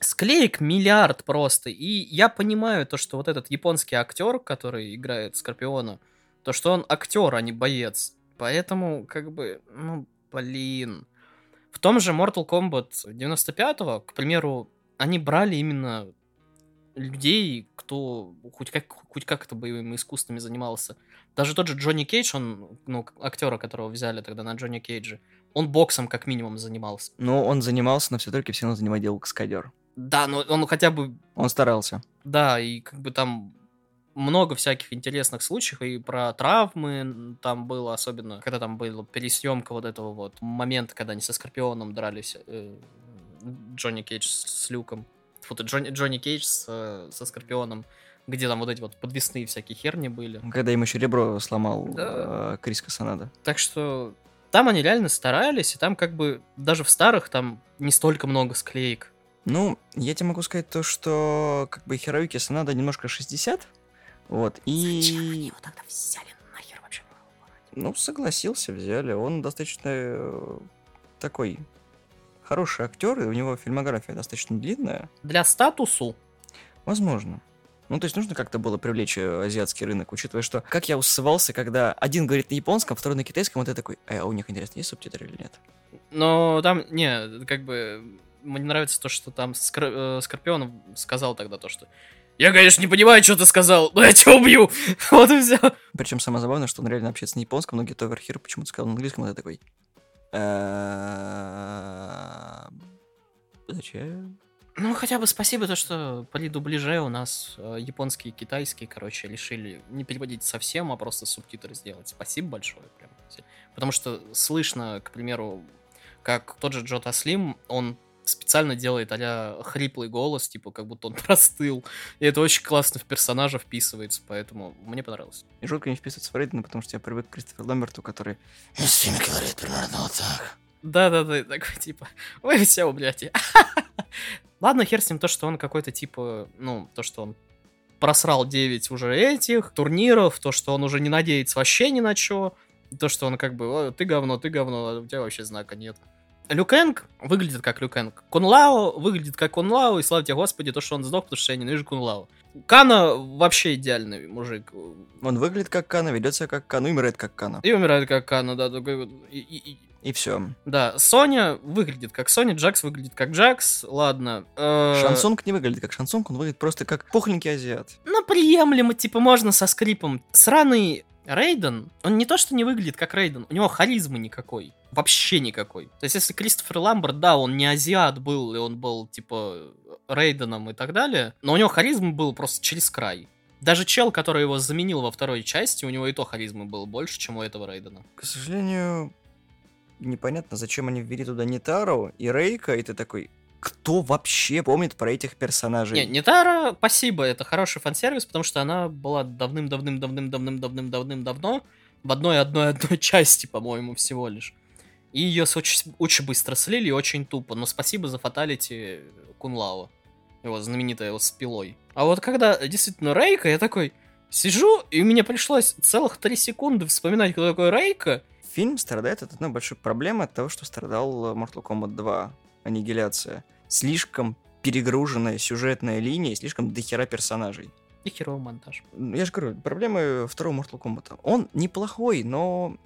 [SPEAKER 2] склеек миллиард просто, и я понимаю то, что вот этот японский актер, который играет Скорпиона, то, что он актер, а не боец. Поэтому, как бы, ну, блин. В том же Mortal Kombat 95-го, к примеру, они брали именно людей, кто хоть как хоть как-то боевыми искусствами занимался. Даже тот же Джонни Кейдж, он, ну, актера, которого взяли тогда на Джонни Кейджа, он боксом как минимум занимался.
[SPEAKER 1] Но он занимался, но все только все равно занимать делал каскадер.
[SPEAKER 2] Да, но он хотя бы
[SPEAKER 1] Он старался.
[SPEAKER 2] Да, и как бы там много всяких интересных случаев, и про травмы там было, особенно, когда там была пересъемка вот этого вот момента, когда они со Скорпионом дрались, э, Джонни Кейдж с, с Люком. Фу, Джонни, Джонни Кейдж с, э, со Скорпионом, где там вот эти вот подвесные всякие херни были.
[SPEAKER 1] Когда им еще ребро сломал
[SPEAKER 2] Да.
[SPEAKER 1] э, Крис Касанада.
[SPEAKER 2] Так что там они реально старались, и там как бы даже в старых там не столько много склеек.
[SPEAKER 1] Ну, я тебе могу сказать то, что как бы Хироюки Санада немножко 60. Вот, и...
[SPEAKER 2] тогда взяли нахер вообще?
[SPEAKER 1] Ну, согласился, взяли. Он достаточно э, такой хороший актер, и у него фильмография достаточно длинная.
[SPEAKER 2] Для статусу
[SPEAKER 1] Возможно. Ну, то есть нужно как-то было привлечь э, азиатский рынок, учитывая, что как я усывался, когда один говорит на японском, второй на китайском, вот ты такой, э, а у них, интересно, есть субтитры или нет?
[SPEAKER 2] Но там, не, как бы, мне нравится то, что там Скор- э, Скорпионов сказал тогда то, что я, конечно, не понимаю, что ты сказал, но я тебя убью. Вот и все.
[SPEAKER 1] Причем самое забавное, что он реально общается на японском, но Get Over Here почему-то сказал на английском, я такой... «Эм, Зачем?
[SPEAKER 2] Ну, хотя бы спасибо то, что при дубляже у нас э, японский и китайский, короче, решили не переводить совсем, а просто субтитры сделать. Спасибо большое. Прям. Потому что слышно, к примеру, как тот же Джота Слим, он специально делает а хриплый голос, типа, как будто он простыл. И это очень классно в персонажа вписывается, поэтому мне понравилось.
[SPEAKER 1] И жутко не вписывается в Рейдена, потому что я привык к Кристоферу Ламберту, который... Из фильма говорит примерно вот так.
[SPEAKER 2] Да-да-да, такой типа, вы все умрете. Ладно, хер с ним то, что он какой-то типа, ну, то, что он просрал 9 уже этих турниров, то, что он уже не надеется вообще ни на что, то, что он как бы, «О, ты говно, ты говно, а у тебя вообще знака нет. Люкенг выглядит как Люкенг. Кунлао выглядит как Кунлао, и слава тебе господи, то, что он сдох, потому что я ненавижу Кунлао. Кана вообще идеальный мужик.
[SPEAKER 1] Он выглядит как Кана, ведет себя как Кана, умирает как Кана.
[SPEAKER 2] И умирает как Кана, да. И- и- и-
[SPEAKER 1] И все.
[SPEAKER 2] Да, Соня выглядит как Соня, Джакс выглядит как Джакс, ладно. э,
[SPEAKER 1] Шансонг не выглядит как Шансонг, он выглядит просто как пухленький азиат.
[SPEAKER 2] Ну, приемлемо, типа, можно со скрипом. Сраный Рейден, он не то что не выглядит как Рейден, у него харизмы никакой. Вообще никакой. То есть, если Кристофер Ламберт, да, он не азиат был, и он был, типа, Рейденом и так далее, но у него харизма был просто через край. Даже чел, который его заменил во второй части, у него и то харизмы было больше, чем у этого Рейдена.
[SPEAKER 1] К сожалению, непонятно, зачем они ввели туда Нитару и Рейка, и ты такой, кто вообще помнит про этих персонажей?
[SPEAKER 2] Не, Нитара, спасибо, это хороший фан-сервис, потому что она была давным-давным-давным-давным-давным-давным-давно в одной-одной-одной части, по-моему, всего лишь. И ее очень, очень быстро слили и очень тупо. Но спасибо за фаталити Кунлао. Его знаменитая его с пилой. А вот когда действительно Рейка, я такой сижу, и мне пришлось целых три секунды вспоминать, кто такой Рейка.
[SPEAKER 1] фильм страдает от одной большой проблемы, от того, что страдал Mortal Kombat 2, Аннигиляция. Слишком перегруженная сюжетная линия слишком дохера персонажей.
[SPEAKER 2] И херовый монтаж.
[SPEAKER 1] Я же говорю, проблемы второго Mortal Kombat. Он неплохой, но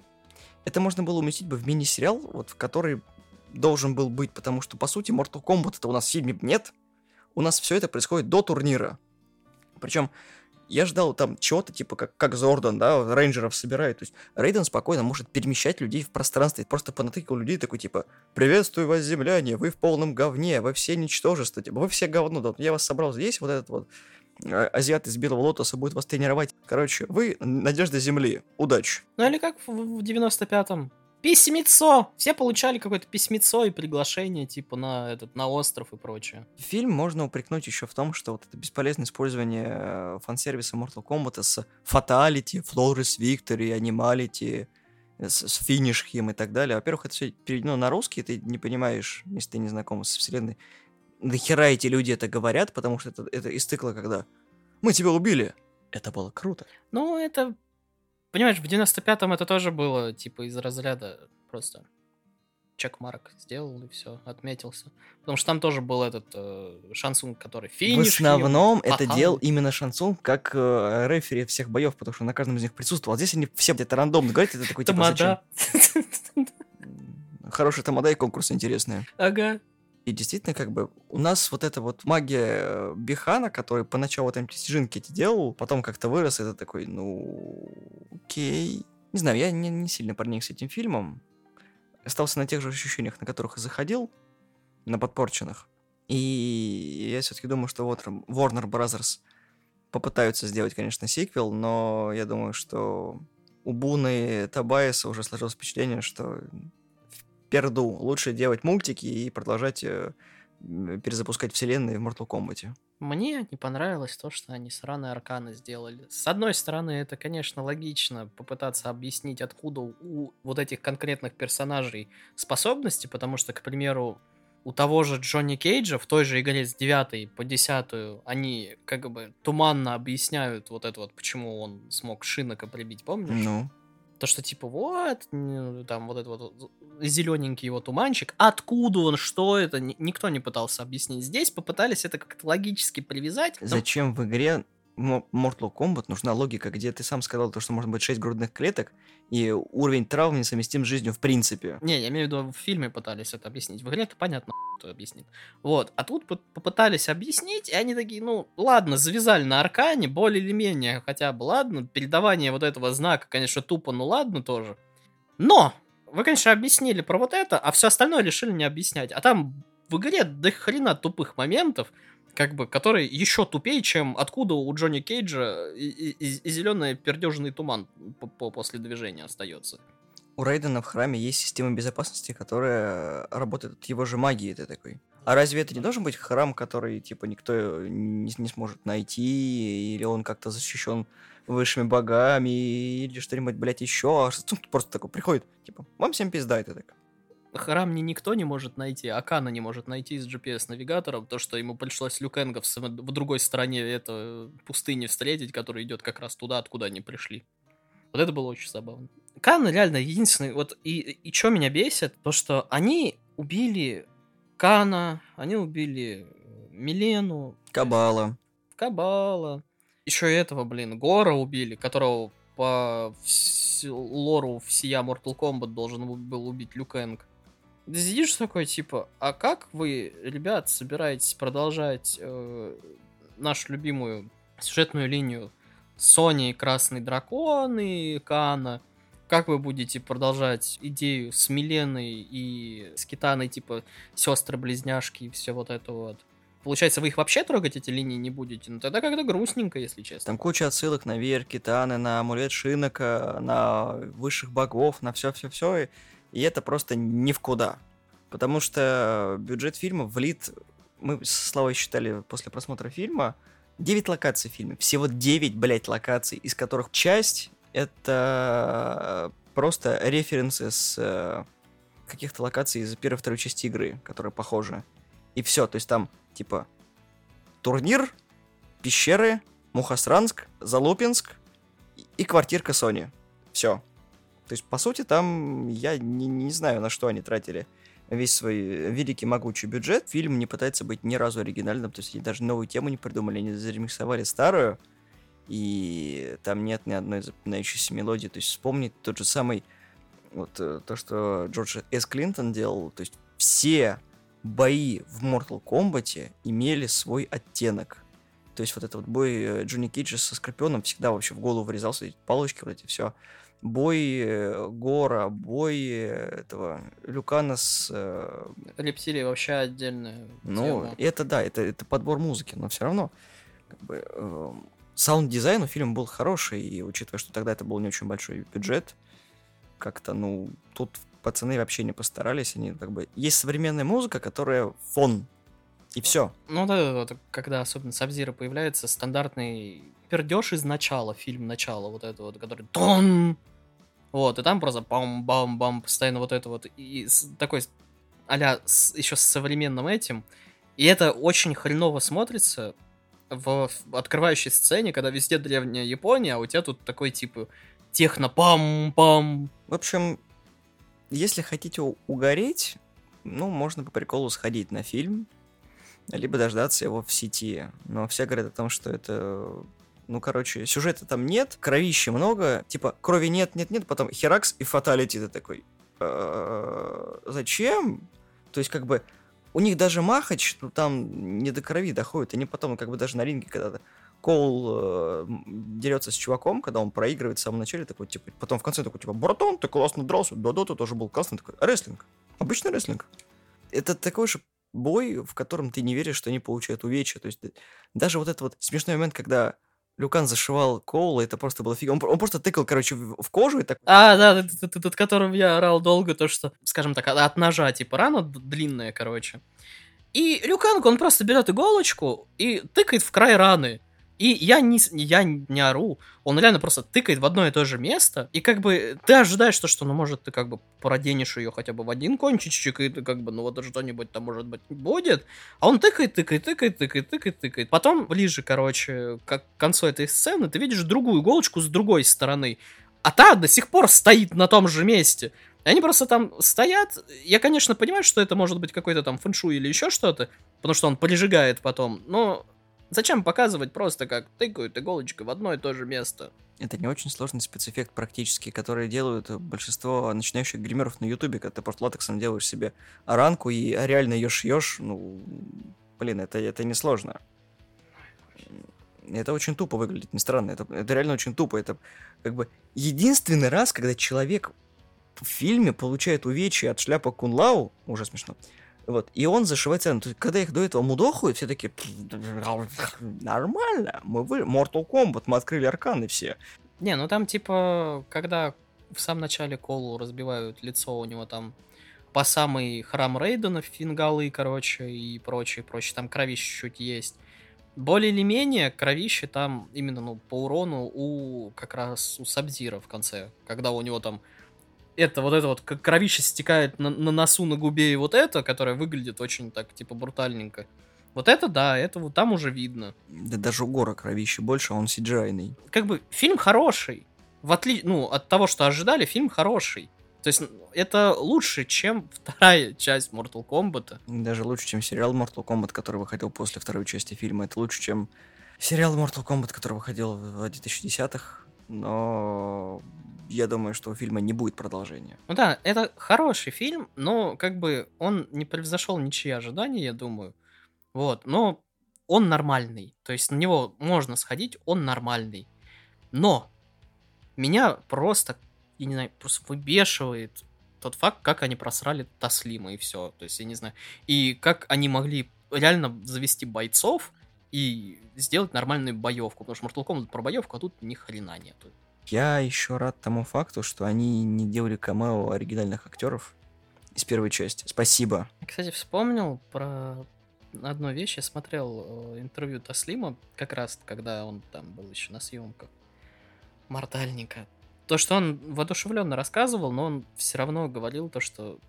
[SPEAKER 1] это можно было уместить бы в мини-сериал, вот в который должен был быть, потому что, по сути, Mortal Kombat это у нас в фильме нет. У нас все это происходит до турнира. Причем я ждал там чего-то, типа, как, как Зордан, да, рейнджеров собирает. То есть Рейден спокойно может перемещать людей в пространстве. Просто понатыкал людей такой, типа, приветствую вас, земляне, вы в полном говне, вы все ничтожество, типа, вы все говно, да, я вас собрал здесь, вот этот вот а, азиат из Белого Лотоса будет вас тренировать. Короче, вы надежда Земли. Удачи.
[SPEAKER 2] Ну или как в 95-м. Письмецо! Все получали какое-то письмецо и приглашение, типа, на этот, на остров и прочее.
[SPEAKER 1] Фильм можно упрекнуть еще в том, что вот это бесполезное использование э, фан-сервиса Mortal Kombat с Fatality, Flawless Victory, Animality, с, с финишхем и так далее. Во-первых, это все переведено на русский, ты не понимаешь, если ты не знаком с вселенной, нахера эти люди это говорят, потому что это, это из цикла, когда мы тебя убили. Это было круто.
[SPEAKER 2] Ну, это Понимаешь, в 95-м это тоже было, типа, из разряда просто чек-марк сделал и все, отметился. Потому что там тоже был этот э, шансунг, который финиш.
[SPEAKER 1] В основном это делал именно шансунг как э, рефери всех боев, потому что на каждом из них присутствовал. А здесь они все где-то рандомно говорят, это такой типа
[SPEAKER 2] Тамада.
[SPEAKER 1] Хороший тамада и конкурсы интересные.
[SPEAKER 2] Ага.
[SPEAKER 1] И действительно, как бы, у нас вот эта вот магия Бихана, который поначалу там снежинки эти делал, потом как-то вырос, это такой, ну, окей. Не знаю, я не, не сильно проник с этим фильмом. Остался на тех же ощущениях, на которых и заходил, на подпорченных. И я все-таки думаю, что вот Warner Brothers попытаются сделать, конечно, сиквел, но я думаю, что у Буны Табайса уже сложилось впечатление, что перду. Лучше делать мультики и продолжать э, перезапускать вселенные в Mortal Kombat.
[SPEAKER 2] Мне не понравилось то, что они сраные арканы сделали. С одной стороны, это, конечно, логично попытаться объяснить, откуда у вот этих конкретных персонажей способности, потому что, к примеру, у того же Джонни Кейджа в той же игре с 9 по 10 они как бы туманно объясняют вот это вот, почему он смог Шинока прибить, помнишь?
[SPEAKER 1] Ну.
[SPEAKER 2] То, что типа вот, там вот этот вот зелененький его туманчик, откуда он, что это, никто не пытался объяснить. Здесь попытались это как-то логически привязать.
[SPEAKER 1] Зачем в игре Mortal Kombat нужна логика, где ты сам сказал, то, что может быть 6 грудных клеток, и уровень травм несовместим с жизнью в принципе.
[SPEAKER 2] Не, я имею в виду, в фильме пытались это объяснить. В игре это понятно, кто объяснит. Вот. А тут попытались объяснить, и они такие, ну, ладно, завязали на аркане, более или менее, хотя бы, ладно, передавание вот этого знака, конечно, тупо, ну ладно тоже. Но! Вы, конечно, объяснили про вот это, а все остальное решили не объяснять. А там в игре до хрена тупых моментов, как бы, который еще тупее, чем откуда у Джонни Кейджа и, и, и зеленый пердежный туман по, по, после движения остается.
[SPEAKER 1] У Рейдена в храме есть система безопасности, которая работает от его же магии, ты такой. А разве это не должен быть храм, который, типа, никто не, не сможет найти, или он как-то защищен высшими богами, или что-нибудь, блядь, еще? А что просто такой приходит, типа, вам всем пизда, это так
[SPEAKER 2] храм не никто не может найти, Акана не может найти с GPS-навигатором, то, что ему пришлось Люкенга в, в другой стороне это пустыни встретить, который идет как раз туда, откуда они пришли. Вот это было очень забавно. Кан реально единственный, вот и, и что меня бесит, то, что они убили Кана, они убили Милену.
[SPEAKER 1] Кабала.
[SPEAKER 2] Кабала. Еще этого, блин, Гора убили, которого по лору всея Mortal Kombat должен был убить Люкенг сидишь такой, типа, а как вы, ребят, собираетесь продолжать э, нашу любимую сюжетную линию Sony, Красный Дракон и Кана? Как вы будете продолжать идею с Миленой и с Китаной, типа, сестры-близняшки и все вот это вот? Получается, вы их вообще трогать, эти линии, не будете? Ну, тогда как-то грустненько, если честно.
[SPEAKER 1] Там куча отсылок на Вер, Китаны, на амулет Шинока, на высших богов, на все-все-все. И и это просто ни в куда. Потому что бюджет фильма влит... Мы с Славой считали после просмотра фильма 9 локаций в фильме. Всего 9, блядь, локаций, из которых часть это просто референсы с э, каких-то локаций из первой второй части игры, которые похожи. И все, то есть там, типа, турнир, пещеры, Мухасранск, Залупинск и квартирка Сони. Все. То есть, по сути, там я не, не знаю, на что они тратили весь свой великий могучий бюджет. Фильм не пытается быть ни разу оригинальным, то есть они даже новую тему не придумали, они заремиксовали старую, и там нет ни одной запоминающейся мелодии. То есть вспомнить тот же самый, вот э, то, что Джордж С. Клинтон делал, то есть все бои в Mortal Kombat имели свой оттенок. То есть вот этот вот бой э, Джонни Кейджа со Скорпионом всегда вообще в голову врезался, эти палочки вот эти, все бой э, Гора, бой э, этого Лю Кана с... Э...
[SPEAKER 2] Рептилии вообще отдельная
[SPEAKER 1] Ну, тема. это да, это, это подбор музыки, но все равно как бы, э, саунд-дизайн у фильма был хороший, и учитывая, что тогда это был не очень большой бюджет, как-то, ну, тут пацаны вообще не постарались, они как бы... Есть современная музыка, которая фон, и все.
[SPEAKER 2] Ну да, вот, когда особенно Сабзира появляется, стандартный пердеж из начала, фильм начала, вот это вот, который тон, вот, и там просто бам-бам-бам, постоянно вот это вот, и такой а-ля еще с современным этим, и это очень хреново смотрится в открывающей сцене, когда везде древняя Япония, а у тебя тут такой типа техно-пам-пам.
[SPEAKER 1] В общем, если хотите угореть, ну, можно по приколу сходить на фильм, либо дождаться его в сети. Но все говорят о том, что это ну, короче, сюжета там нет, кровища много, типа, крови нет, нет, нет, потом херакс и фаталити, ты такой, «Э, зачем? То есть, как бы, у них даже махач, ну, там не до крови доходит, они потом, как бы, даже на ринге когда-то Коул э, дерется с чуваком, когда он проигрывает в самом начале, такой, типа, потом в конце такой, типа, братан, ты классно дрался, да-да, ты тоже был классный, такой, рестлинг, обычный рестлинг. Это такой же бой, в котором ты не веришь, что они получают увечья. То есть даже вот этот вот смешной момент, когда Люкан зашивал Коула, это просто было фиг. Он, он просто тыкал, короче, в, в кожу и так...
[SPEAKER 2] А, да, тот, которым я орал долго, то, что, скажем так, от ножа, типа, рана длинная, короче. И Люканг, он просто берет иголочку и тыкает в край раны. И я не, я не ору, он реально просто тыкает в одно и то же место, и как бы ты ожидаешь то, что, ну, может, ты как бы проденешь ее хотя бы в один кончичек, и ты как бы, ну, вот что-нибудь там, может быть, будет, а он тыкает, тыкает, тыкает, тыкает, тыкает, тыкает. Потом, ближе, короче, к концу этой сцены, ты видишь другую иголочку с другой стороны, а та до сих пор стоит на том же месте. И они просто там стоят. Я, конечно, понимаю, что это может быть какой-то там фэншу или еще что-то, потому что он прижигает потом, но Зачем показывать просто как тыкают иголочкой в одно и то же место?
[SPEAKER 1] Это не очень сложный спецэффект практически, который делают большинство начинающих гримеров на ютубе, когда ты просто латексом делаешь себе ранку и реально ее шьешь, ну, блин, это, это не сложно. Это очень тупо выглядит, не странно, это, это реально очень тупо, это как бы единственный раз, когда человек в фильме получает увечья от шляпа Кунлау, уже смешно, вот. И он зашивает цену. То есть, когда их до этого мудохают, все такие, нормально, мы вы... Mortal Kombat, мы открыли арканы все.
[SPEAKER 2] Не, ну там типа, когда в самом начале Колу разбивают лицо, у него там по самый храм Рейдена, фингалы, короче, и прочее, прочее, там кровище чуть есть. Более или менее кровище там именно ну, по урону у как раз у Сабзира в конце, когда у него там это вот это вот как кровище стекает на, на носу, на губе и вот это, которое выглядит очень так типа брутальненько. Вот это да, это вот там уже видно.
[SPEAKER 1] Да даже у Гора кровище больше, а он cgi
[SPEAKER 2] Как бы фильм хороший. В отли... Ну, от того, что ожидали, фильм хороший. То есть это лучше, чем вторая часть Mortal Kombat.
[SPEAKER 1] Даже лучше, чем сериал Mortal Kombat, который выходил после второй части фильма. Это лучше, чем сериал Mortal Kombat, который выходил в 2010-х. Но я думаю, что у фильма не будет продолжения.
[SPEAKER 2] Ну да, это хороший фильм, но как бы он не превзошел ничьи ожидания, я думаю. Вот, но он нормальный. То есть на него можно сходить, он нормальный. Но меня просто, я не знаю, просто выбешивает тот факт, как они просрали Таслима и все. То есть, я не знаю. И как они могли реально завести бойцов и сделать нормальную боевку. Потому что Mortal Kombat про боевку, а тут ни хрена нету.
[SPEAKER 1] Я еще рад тому факту, что они не делали камео оригинальных актеров из первой части. Спасибо.
[SPEAKER 2] Кстати, вспомнил про одну вещь. Я смотрел э, интервью Таслима, как раз когда он там был еще на съемках Мордальника. То, что он воодушевленно рассказывал, но он все равно говорил то, что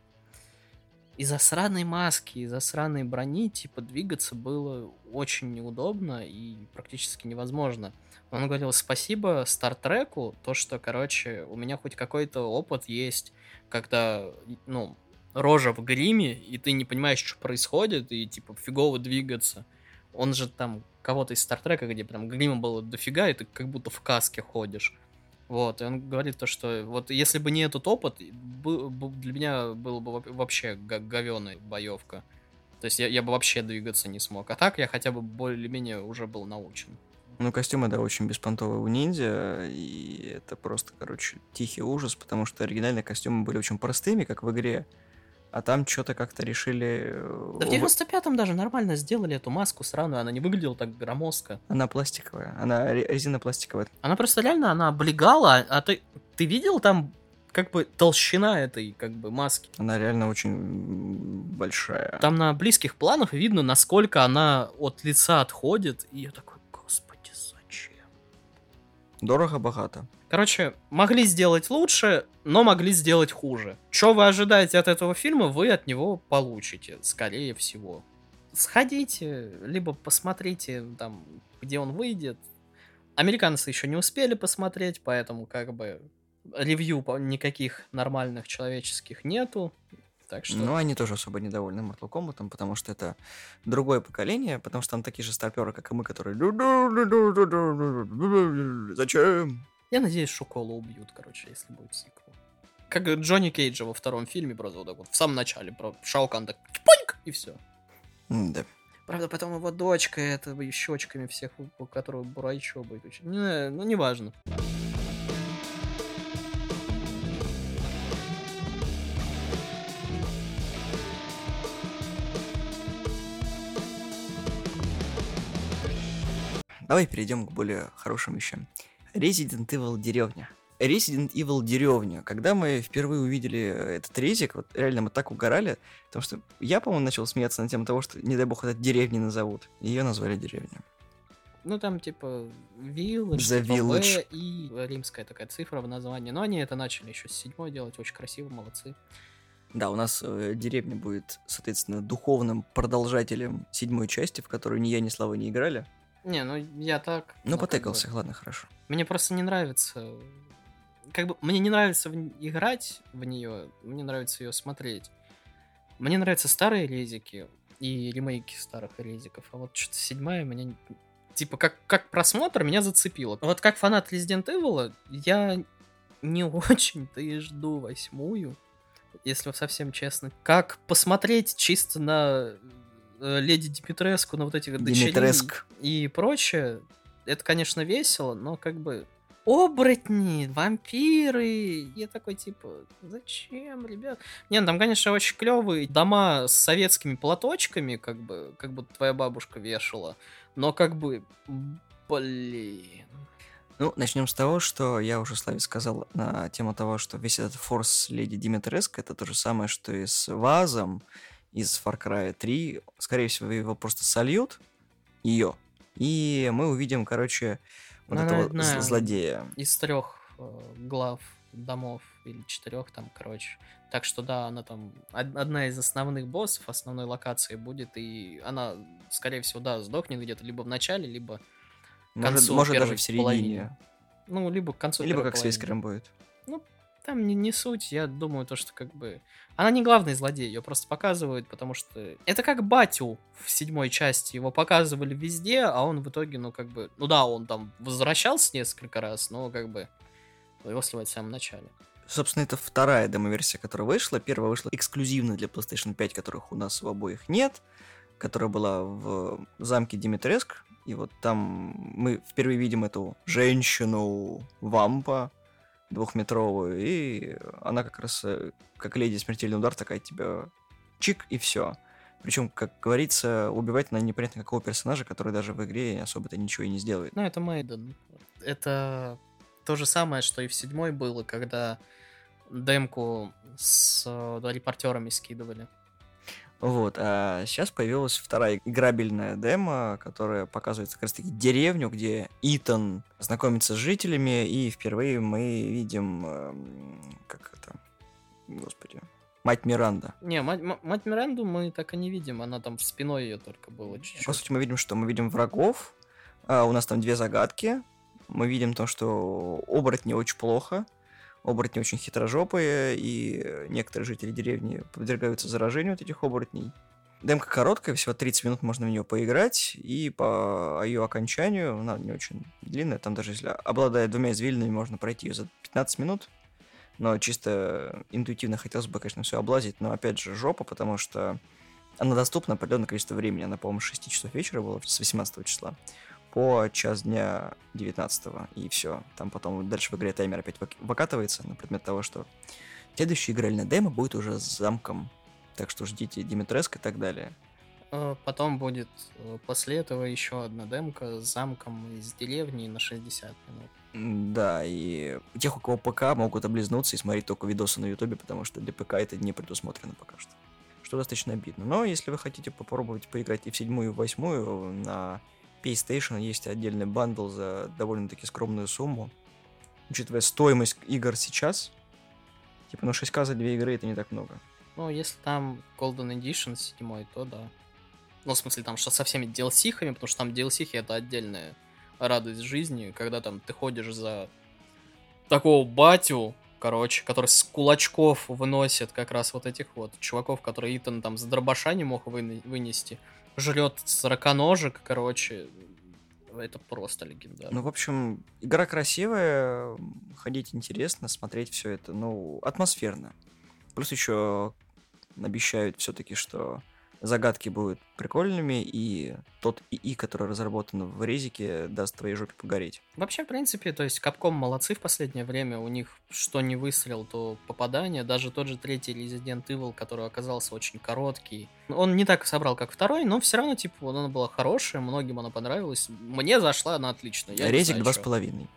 [SPEAKER 2] из-за сраной маски, из-за сраной брони, типа, двигаться было очень неудобно и практически невозможно. Он говорил, спасибо Стартреку, то, что, короче, у меня хоть какой-то опыт есть, когда, ну, рожа в гриме, и ты не понимаешь, что происходит, и, типа, фигово двигаться. Он же там кого-то из Стартрека, где прям грима было дофига, и ты как будто в каске ходишь. Вот, и он говорит то, что вот если бы не этот опыт, для меня было бы вообще говеная боевка. То есть я, я бы вообще двигаться не смог. А так я хотя бы более-менее уже был научен.
[SPEAKER 1] Ну, костюмы, да, очень беспонтовые у ниндзя, и это просто, короче, тихий ужас, потому что оригинальные костюмы были очень простыми, как в игре, а там что-то как-то решили...
[SPEAKER 2] Да в 95-м даже нормально сделали эту маску сраную, она не выглядела так громоздко.
[SPEAKER 1] Она пластиковая, она резина пластиковая.
[SPEAKER 2] Она просто реально, она облегала, а ты, ты видел там как бы толщина этой как бы маски.
[SPEAKER 1] Она реально очень большая.
[SPEAKER 2] Там на близких планах видно, насколько она от лица отходит, и я такой, господи, зачем?
[SPEAKER 1] Дорого-богато.
[SPEAKER 2] Короче, могли сделать лучше, но могли сделать хуже. Что вы ожидаете от этого фильма, вы от него получите, скорее всего. Сходите, либо посмотрите, там, где он выйдет. Американцы еще не успели посмотреть, поэтому как бы ревью никаких нормальных человеческих нету. Так что...
[SPEAKER 1] Ну, они тоже особо недовольны Mortal Kombat, потому что это другое поколение, потому что там такие же старперы, как и мы, которые... Зачем?
[SPEAKER 2] Я надеюсь, Шокола убьют, короче, если будет сиквел. Как Джонни Кейджа во втором фильме, просто вот так вот, в самом начале, про Шаукан так, чпоньк, и все.
[SPEAKER 1] Да.
[SPEAKER 2] Правда, потом его дочка, это щечками всех, у которого бурайчо будет. Не, ну, неважно.
[SPEAKER 1] Давай перейдем к более хорошим вещам. Resident Evil деревня. Resident Evil деревня. Когда мы впервые увидели этот резик, вот реально мы так угорали, потому что я, по-моему, начал смеяться на тему того, что, не дай бог, это деревни назовут. Ее назвали деревня.
[SPEAKER 2] Ну, там, типа, Village,
[SPEAKER 1] The
[SPEAKER 2] типа,
[SPEAKER 1] Village.
[SPEAKER 2] И римская такая цифра в названии. Но они это начали еще с седьмой делать, очень красиво, молодцы.
[SPEAKER 1] Да, у нас э, деревня будет, соответственно, духовным продолжателем седьмой части, в которую ни я, ни Слава не играли.
[SPEAKER 2] Не, ну я так.
[SPEAKER 1] Ну, ну потыкался, бы... ладно, хорошо.
[SPEAKER 2] Мне просто не нравится. Как бы мне не нравится в... играть в нее, мне нравится ее смотреть. Мне нравятся старые резики и ремейки старых резиков, а вот что-то седьмая меня типа как, как просмотр меня зацепило. Вот как фанат Resident Evil, я не очень-то и жду восьмую, если совсем честно. Как посмотреть чисто на леди Димитреску, на вот этих дочерей и прочее, это, конечно, весело, но как бы оборотни, вампиры. Я такой, типа, зачем, ребят? Не, ну там, конечно, очень клевые дома с советскими платочками, как бы, как будто твоя бабушка вешала. Но как бы, блин.
[SPEAKER 1] Ну, начнем с того, что я уже Славе сказал на тему того, что весь этот форс Леди Димитреск это то же самое, что и с Вазом, из Far Cry 3. Скорее всего, его просто сольют, ее, и мы увидим, короче, вот ну, этого одна злодея.
[SPEAKER 2] Из трех э, глав домов или четырех там, короче. Так что да, она там одна из основных боссов, основной локации будет, и она, скорее всего, да, сдохнет где-то либо в начале, либо
[SPEAKER 1] к концу может, может даже в середине.
[SPEAKER 2] Половине. Ну, либо к концу
[SPEAKER 1] Либо как с Вейскером будет.
[SPEAKER 2] Ну, там не, не суть, я думаю, то, что как бы... Она не главный злодей, ее просто показывают, потому что... Это как Батю в седьмой части, его показывали везде, а он в итоге, ну, как бы... Ну да, он там возвращался несколько раз, но как бы... Его сливать в самом начале.
[SPEAKER 1] Собственно, это вторая демо-версия, которая вышла. Первая вышла эксклюзивно для PlayStation 5, которых у нас у обоих нет, которая была в замке Димитреск. И вот там мы впервые видим эту женщину вампа, двухметровую, и она как раз, э, как леди смертельный удар, такая тебя чик, и все. Причем, как говорится, убивать на непонятно какого персонажа, который даже в игре особо-то ничего и не сделает.
[SPEAKER 2] Ну, это Мейден. Это то же самое, что и в седьмой было, когда демку с э, репортерами скидывали.
[SPEAKER 1] Вот, а сейчас появилась вторая играбельная демо, которая показывает как раз-таки деревню, где Итан знакомится с жителями, и впервые мы видим, эм, как это, господи, Мать Миранда.
[SPEAKER 2] Не, мать, мать Миранду мы так и не видим, она там в спиной ее только было чуть-чуть.
[SPEAKER 1] По сути, мы видим, что мы видим врагов. а, у нас там две загадки. Мы видим то, что оборотни очень плохо. Оборотни очень хитрожопые, и некоторые жители деревни подвергаются заражению от этих оборотней. Демка короткая, всего 30 минут можно в нее поиграть, и по ее окончанию, она не очень длинная, там даже если обладая двумя извилинами, можно пройти ее за 15 минут. Но чисто интуитивно хотелось бы, конечно, все облазить, но опять же жопа, потому что она доступна определенное количество времени. Она, по-моему, с 6 часов вечера была, с 18 числа, по час дня 19 и все. Там потом дальше в игре таймер опять выкатывается на предмет того, что следующая игральная демо будет уже с замком. Так что ждите Димитреск и так далее.
[SPEAKER 2] Э, Потом будет э, после этого еще одна демка с замком из деревни на 60 минут.
[SPEAKER 1] Да, и тех, у кого ПК, могут облизнуться и смотреть только видосы на Ютубе, потому что для ПК это не предусмотрено пока что. Что достаточно обидно. Но если вы хотите попробовать поиграть и в седьмую, и в восьмую, на PlayStation есть отдельный бандл за довольно-таки скромную сумму. Учитывая стоимость игр сейчас, типа, ну 6к за две игры это не так много.
[SPEAKER 2] Ну, если там Golden Edition 7, то да. Ну, в смысле, там что со всеми DLC-хами, потому что там DLC это отдельная радость жизни, когда там ты ходишь за такого батю, короче, который с кулачков выносит как раз вот этих вот чуваков, которые Итан там с дробаша не мог выне- вынести, жрет сороконожек, короче, это просто легендарно.
[SPEAKER 1] Ну, в общем, игра красивая, ходить интересно, смотреть все это, ну, атмосферно. Плюс еще обещают все-таки, что загадки будут прикольными, и тот ИИ, который разработан в резике, даст твоей жопе погореть.
[SPEAKER 2] Вообще, в принципе, то есть Капком молодцы в последнее время, у них что не выстрел, то попадание, даже тот же третий Resident Evil, который оказался очень короткий, он не так собрал, как второй, но все равно, типа, вот она была хорошая, многим она понравилась, мне зашла она отлично. я
[SPEAKER 1] Резик два с половиной.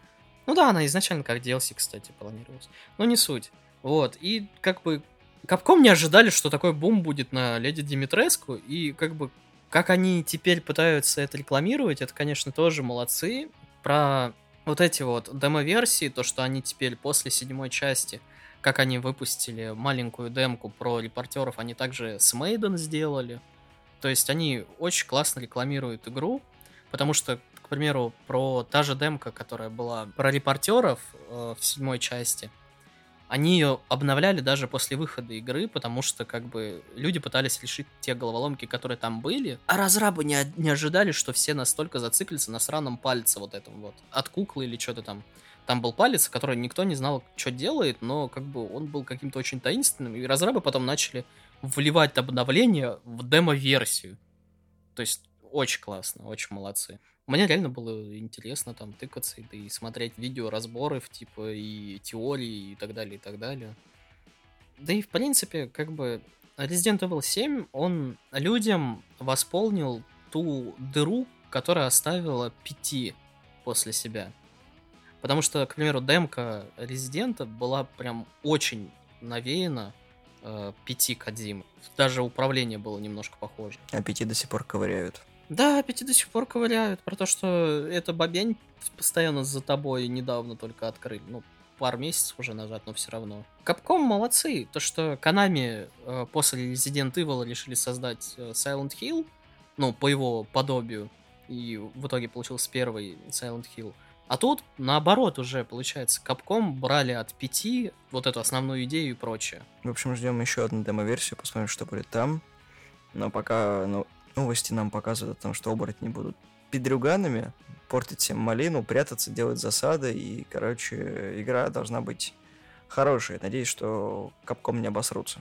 [SPEAKER 2] Ну да, она изначально как DLC, кстати, планировалась. Но не суть. Вот, и как бы Капком не ожидали, что такой бум будет на Леди Димитреску, и как бы как они теперь пытаются это рекламировать, это, конечно, тоже молодцы. Про вот эти вот демо-версии, то, что они теперь после седьмой части, как они выпустили маленькую демку про репортеров, они также с Мейден сделали. То есть они очень классно рекламируют игру, потому что, к примеру, про та же демка, которая была про репортеров э, в седьмой части, они ее обновляли даже после выхода игры, потому что как бы люди пытались решить те головоломки, которые там были, а разрабы не, не ожидали, что все настолько зациклятся на сраном пальце вот этом вот. От куклы или что-то там. Там был палец, который никто не знал, что делает, но как бы он был каким-то очень таинственным, и разрабы потом начали вливать обновления в демо-версию. То есть очень классно, очень молодцы. Мне реально было интересно там тыкаться и, да и смотреть видео разборов, типа, и теории, и так далее, и так далее. Да и, в принципе, как бы Resident Evil 7, он людям восполнил ту дыру, которая оставила пяти после себя. Потому что, к примеру, демка Резидента была прям очень навеяна э, пяти Кадзимы. Даже управление было немножко похоже.
[SPEAKER 1] А пяти до сих пор ковыряют.
[SPEAKER 2] Да, пяти до сих пор ковыряют про то, что это бабень постоянно за тобой недавно только открыли. Ну, пару месяцев уже назад, но все равно. Капком молодцы. То, что Канами э, после Resident Evil решили создать э, Silent Hill, ну, по его подобию, и в итоге получился первый Silent Hill. А тут, наоборот, уже, получается, Капком брали от пяти вот эту основную идею и прочее.
[SPEAKER 1] В общем, ждем еще одну демо-версию, посмотрим, что будет там. Но пока ну, новости нам показывают о том, что оборотни будут педрюганами, портить всем малину, прятаться, делать засады. И, короче, игра должна быть хорошая. Надеюсь, что капком не обосрутся.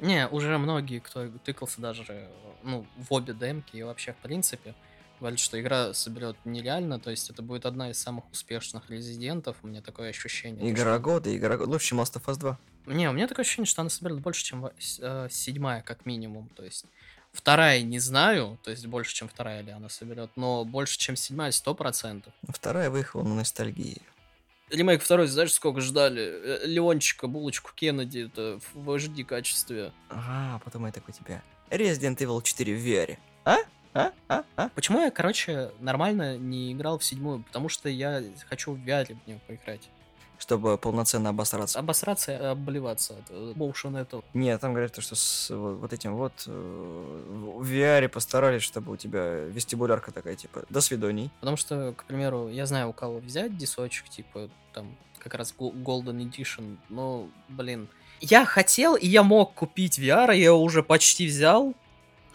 [SPEAKER 2] Не, уже многие, кто тыкался даже, ну, в обе демки и вообще в принципе, говорят, что игра соберет нереально, то есть это будет одна из самых успешных резидентов, у меня такое ощущение.
[SPEAKER 1] Игра года, игра года. Лучше, чем Last of Us 2.
[SPEAKER 2] Не, у меня такое ощущение, что она соберет больше, чем э, седьмая, как минимум, то есть вторая не знаю, то есть больше, чем вторая ли она соберет, но больше, чем седьмая, сто процентов.
[SPEAKER 1] Вторая выехала на ностальгии.
[SPEAKER 2] Ремейк второй, знаешь, сколько ждали? Э, Леончика, булочку Кеннеди, это в HD качестве.
[SPEAKER 1] А, потом я такой тебя. Resident Evil 4 в VR. А? А? А? А?
[SPEAKER 2] Почему я, короче, нормально не играл в седьмую? Потому что я хочу в VR в нее поиграть.
[SPEAKER 1] Чтобы полноценно обосраться.
[SPEAKER 2] Обосраться и обливаться от э, этого.
[SPEAKER 1] Нет, там говорят, что с вот, этим вот э, в VR постарались, чтобы у тебя вестибулярка такая, типа, до свиданий.
[SPEAKER 2] Потому что, к примеру, я знаю, у кого взять дисочек, типа, там, как раз Go- Golden Edition, но, блин, я хотел и я мог купить VR, я его уже почти взял,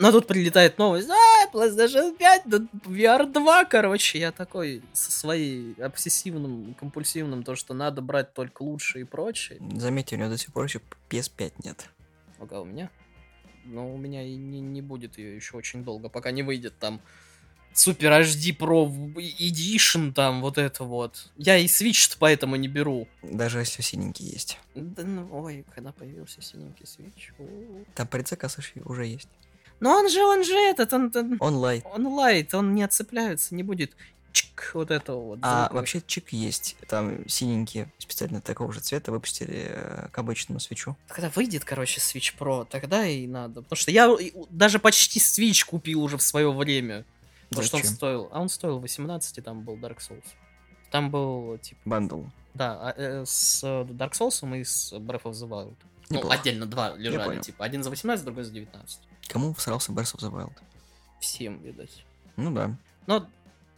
[SPEAKER 2] но тут прилетает новость, а, PlayStation 5, да, VR 2, короче, я такой со своей обсессивным, компульсивным, то, что надо брать только лучшее и прочее.
[SPEAKER 1] Заметьте, у него до сих пор еще PS5 нет.
[SPEAKER 2] Ага, у меня? Но у меня и не, не будет ее еще очень долго, пока не выйдет там Супер HD Pro Edition, там вот это вот. Я и Switch поэтому не беру.
[SPEAKER 1] Даже если синенький есть.
[SPEAKER 2] Да, ну, ой, когда появился синенький Switch. о.
[SPEAKER 1] Там предзаказ уже есть.
[SPEAKER 2] Но он же, он же этот, он, он,
[SPEAKER 1] Он Lite.
[SPEAKER 2] он Lite, он не отцепляется, не будет чик вот этого вот.
[SPEAKER 1] А
[SPEAKER 2] звука.
[SPEAKER 1] вообще чик есть. Там синенькие, специально такого же цвета выпустили э, к обычному Switch'у.
[SPEAKER 2] Когда выйдет, короче, Switch Pro, тогда и надо. Потому что я даже почти Switch купил уже в свое время. Потому что он стоил. А он стоил 18, и там был Dark Souls. Там был, типа,
[SPEAKER 1] bundle.
[SPEAKER 2] Да, а, э, с Dark Souls и с Breath of the Wild. Ну,
[SPEAKER 1] Неплохо.
[SPEAKER 2] отдельно два лежали, типа, один за 18, другой за 19.
[SPEAKER 1] Кому всрался Breath of the Wild?
[SPEAKER 2] Всем, видать.
[SPEAKER 1] Ну да.
[SPEAKER 2] Но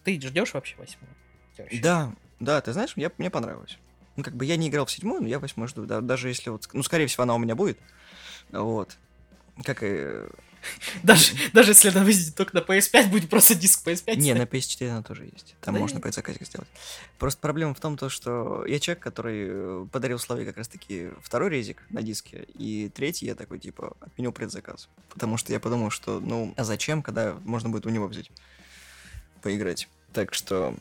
[SPEAKER 2] ты ждешь вообще восьмую?
[SPEAKER 1] Да, да, ты знаешь, мне, мне понравилось. Ну, как бы я не играл в седьмую, но я восьмую жду. Да, даже если вот... Ну, скорее всего, она у меня будет. Вот. Как и...
[SPEAKER 2] Даже, даже если она выйдет только на PS5, будет просто диск PS5.
[SPEAKER 1] Не, на PS4 она тоже есть. Там
[SPEAKER 2] Да
[SPEAKER 1] можно предзаказик сделать. Просто проблема в том, то, что я человек, который э, подарил Славе как раз-таки второй резик на диске, и третий я такой, типа, отменил предзаказ. Потому что я подумал, что, ну, а зачем, когда можно будет у него взять, поиграть. Так что,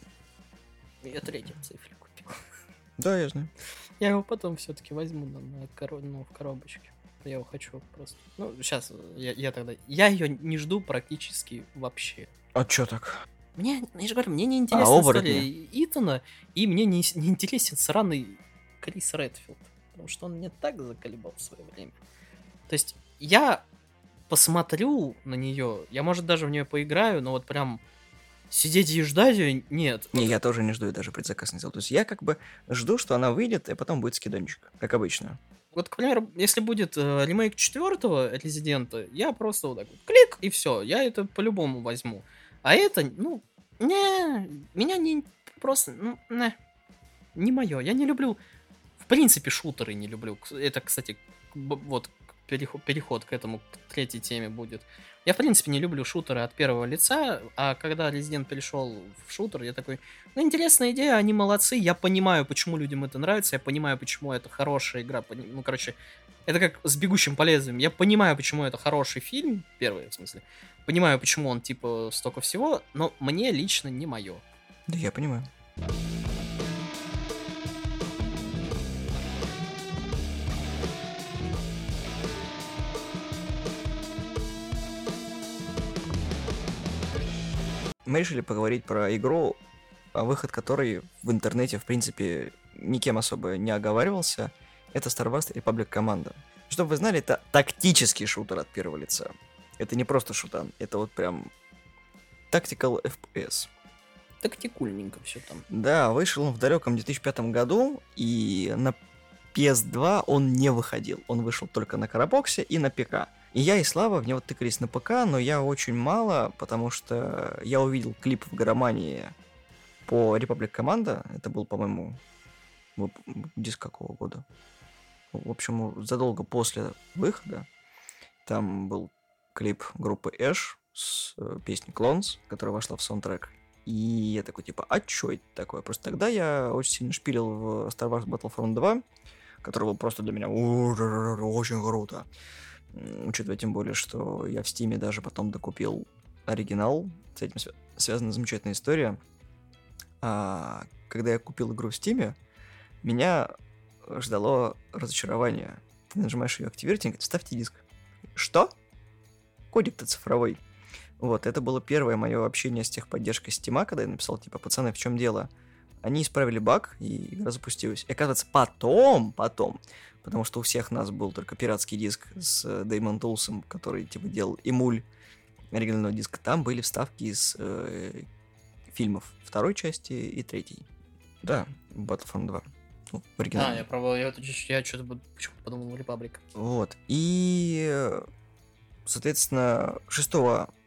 [SPEAKER 2] Я третий цифре купил.
[SPEAKER 1] да, я знаю.
[SPEAKER 2] Я его потом все-таки возьму на, на ну, в коробочке. Я его хочу просто. Ну, сейчас я, я тогда. Я ее не жду практически вообще.
[SPEAKER 1] А чё так?
[SPEAKER 2] Мне, я же говорю, мне не интересна
[SPEAKER 1] оборотни?
[SPEAKER 2] история Итана, и мне не, не интересен сраный Крис Редфилд. Потому что он мне так заколебал в свое время. То есть я посмотрю на нее, я, может, даже в нее поиграю, но вот прям сидеть и ждать ее нет.
[SPEAKER 1] Не, я тоже не жду, я даже предзаказ не сделал. То есть я как бы жду, что она выйдет, и потом будет скидончик, как обычно.
[SPEAKER 2] Вот, к примеру, если будет э, ремейк четвертого Резидента, я просто вот так вот клик, и все, я это по-любому возьму. А это, ну, не, меня не просто, ну, не, не мое. Я не люблю, в принципе, шутеры не люблю. Это, кстати, вот переход, переход к этому, к третьей теме будет. Я, в принципе, не люблю шутеры от первого лица, а когда Резидент перешел в шутер, я такой, ну, интересная идея, они молодцы, я понимаю, почему людям это нравится, я понимаю, почему это хорошая игра, ну, короче, это как с «Бегущим по лезвиям», я понимаю, почему это хороший фильм, первый, в смысле, понимаю, почему он, типа, столько всего, но мне лично не мое.
[SPEAKER 1] Да, я понимаю. Мы решили поговорить про игру, а выход которой в интернете, в принципе, никем особо не оговаривался. Это Star Wars Republic Commando. Чтобы вы знали, это тактический шутер от первого лица. Это не просто шутан, это вот прям Tactical FPS.
[SPEAKER 2] Тактикульненько все там.
[SPEAKER 1] Да, вышел он в далеком 2005 году, и на PS2 он не выходил. Он вышел только на Карабоксе и на ПК. И я и Слава в него тыкались на ПК, но я очень мало, потому что я увидел клип в Громании по Republic Команда. Это был, по-моему, диск какого года? В общем, задолго после выхода. Там был клип группы Эш с э, песней Clones, которая вошла в саундтрек. И я такой, типа, а чё это такое? Просто тогда я очень сильно шпилил в Star Wars Battlefront 2, который был просто для меня очень круто. Учитывая тем более, что я в Стиме даже потом докупил оригинал. С этим свя- связана замечательная история. А, когда я купил игру в Стиме, меня ждало разочарование. Ты нажимаешь ее активировать, и говорит, вставьте диск. Что? Кодик-то цифровой. Вот, это было первое мое общение с техподдержкой Стима, когда я написал, типа, пацаны, в чем дело? Они исправили баг, и игра запустилась. И оказывается, потом, потом, потому что у всех нас был только пиратский диск с э, Дэймон Тулсом, который, типа, делал эмуль оригинального диска, там были вставки из э, фильмов второй части и третьей. Да, Battlefront 2. ну, в
[SPEAKER 2] А, я пробовал, я, я что-то почему-то подумал Репаблик.
[SPEAKER 1] Вот. И, соответственно, 6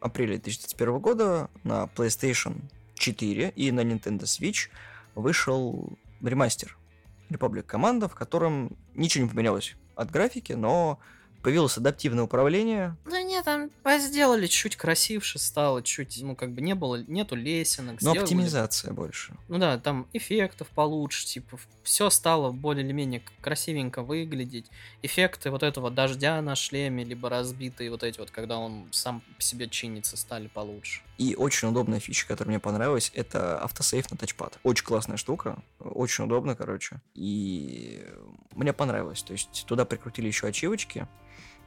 [SPEAKER 1] апреля 2021 года на PlayStation 4 и на Nintendo Switch вышел ремастер Republic Команда, в котором ничего не поменялось от графики, но появилось адаптивное управление.
[SPEAKER 2] Да нет, там сделали чуть красивше стало, чуть, ну, как бы не было, нету лесенок.
[SPEAKER 1] Но
[SPEAKER 2] сделали-
[SPEAKER 1] оптимизация больше.
[SPEAKER 2] Ну да, там эффектов получше, типа, все стало более или менее красивенько выглядеть. Эффекты вот этого дождя на шлеме, либо разбитые вот эти вот, когда он сам по себе чинится, стали получше.
[SPEAKER 1] И очень удобная фича, которая мне понравилась, это автосейв на тачпад. Очень классная штука, очень удобно, короче. И мне понравилось. То есть туда прикрутили еще ачивочки.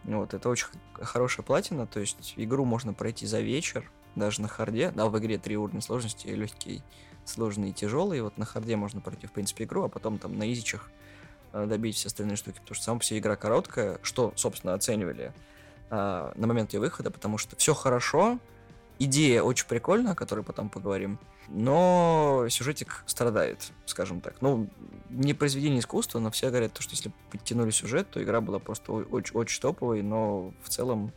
[SPEAKER 1] Вот, это очень хорошая платина, то есть игру можно пройти за вечер, даже на харде. Да, в игре три уровня сложности, легкий, сложный и тяжелый. Вот на харде можно пройти, в принципе, игру, а потом там на изичах э, добить все остальные штуки, потому что сама по себе игра короткая, что, собственно, оценивали а, на момент ее выхода, потому что все хорошо, идея очень прикольная, о которой потом поговорим, но сюжетик страдает, скажем так. Ну, не произведение искусства, но все говорят, то, что если подтянули сюжет, то игра была просто очень, очень топовой, но в целом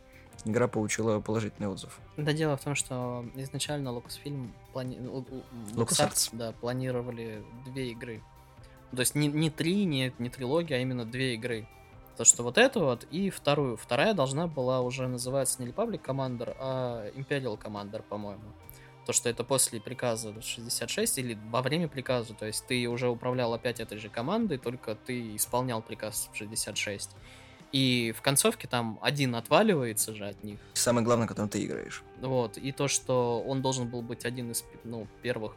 [SPEAKER 1] игра получила положительный отзыв.
[SPEAKER 2] Да дело в том, что изначально Lucasfilm плани...
[SPEAKER 1] LucasArts,
[SPEAKER 2] да, планировали две игры. То есть не, не три, не, не трилогия, а именно две игры. То, что вот эту вот и вторую. Вторая должна была уже называться не Republic Commander, а Imperial Commander, по-моему. То, что это после приказа 66 или во время приказа. То есть ты уже управлял опять этой же командой, только ты исполнял приказ 66. И в концовке там один отваливается же от них.
[SPEAKER 1] Самое главное, которым ты играешь.
[SPEAKER 2] Вот, и то, что он должен был быть один из ну, первых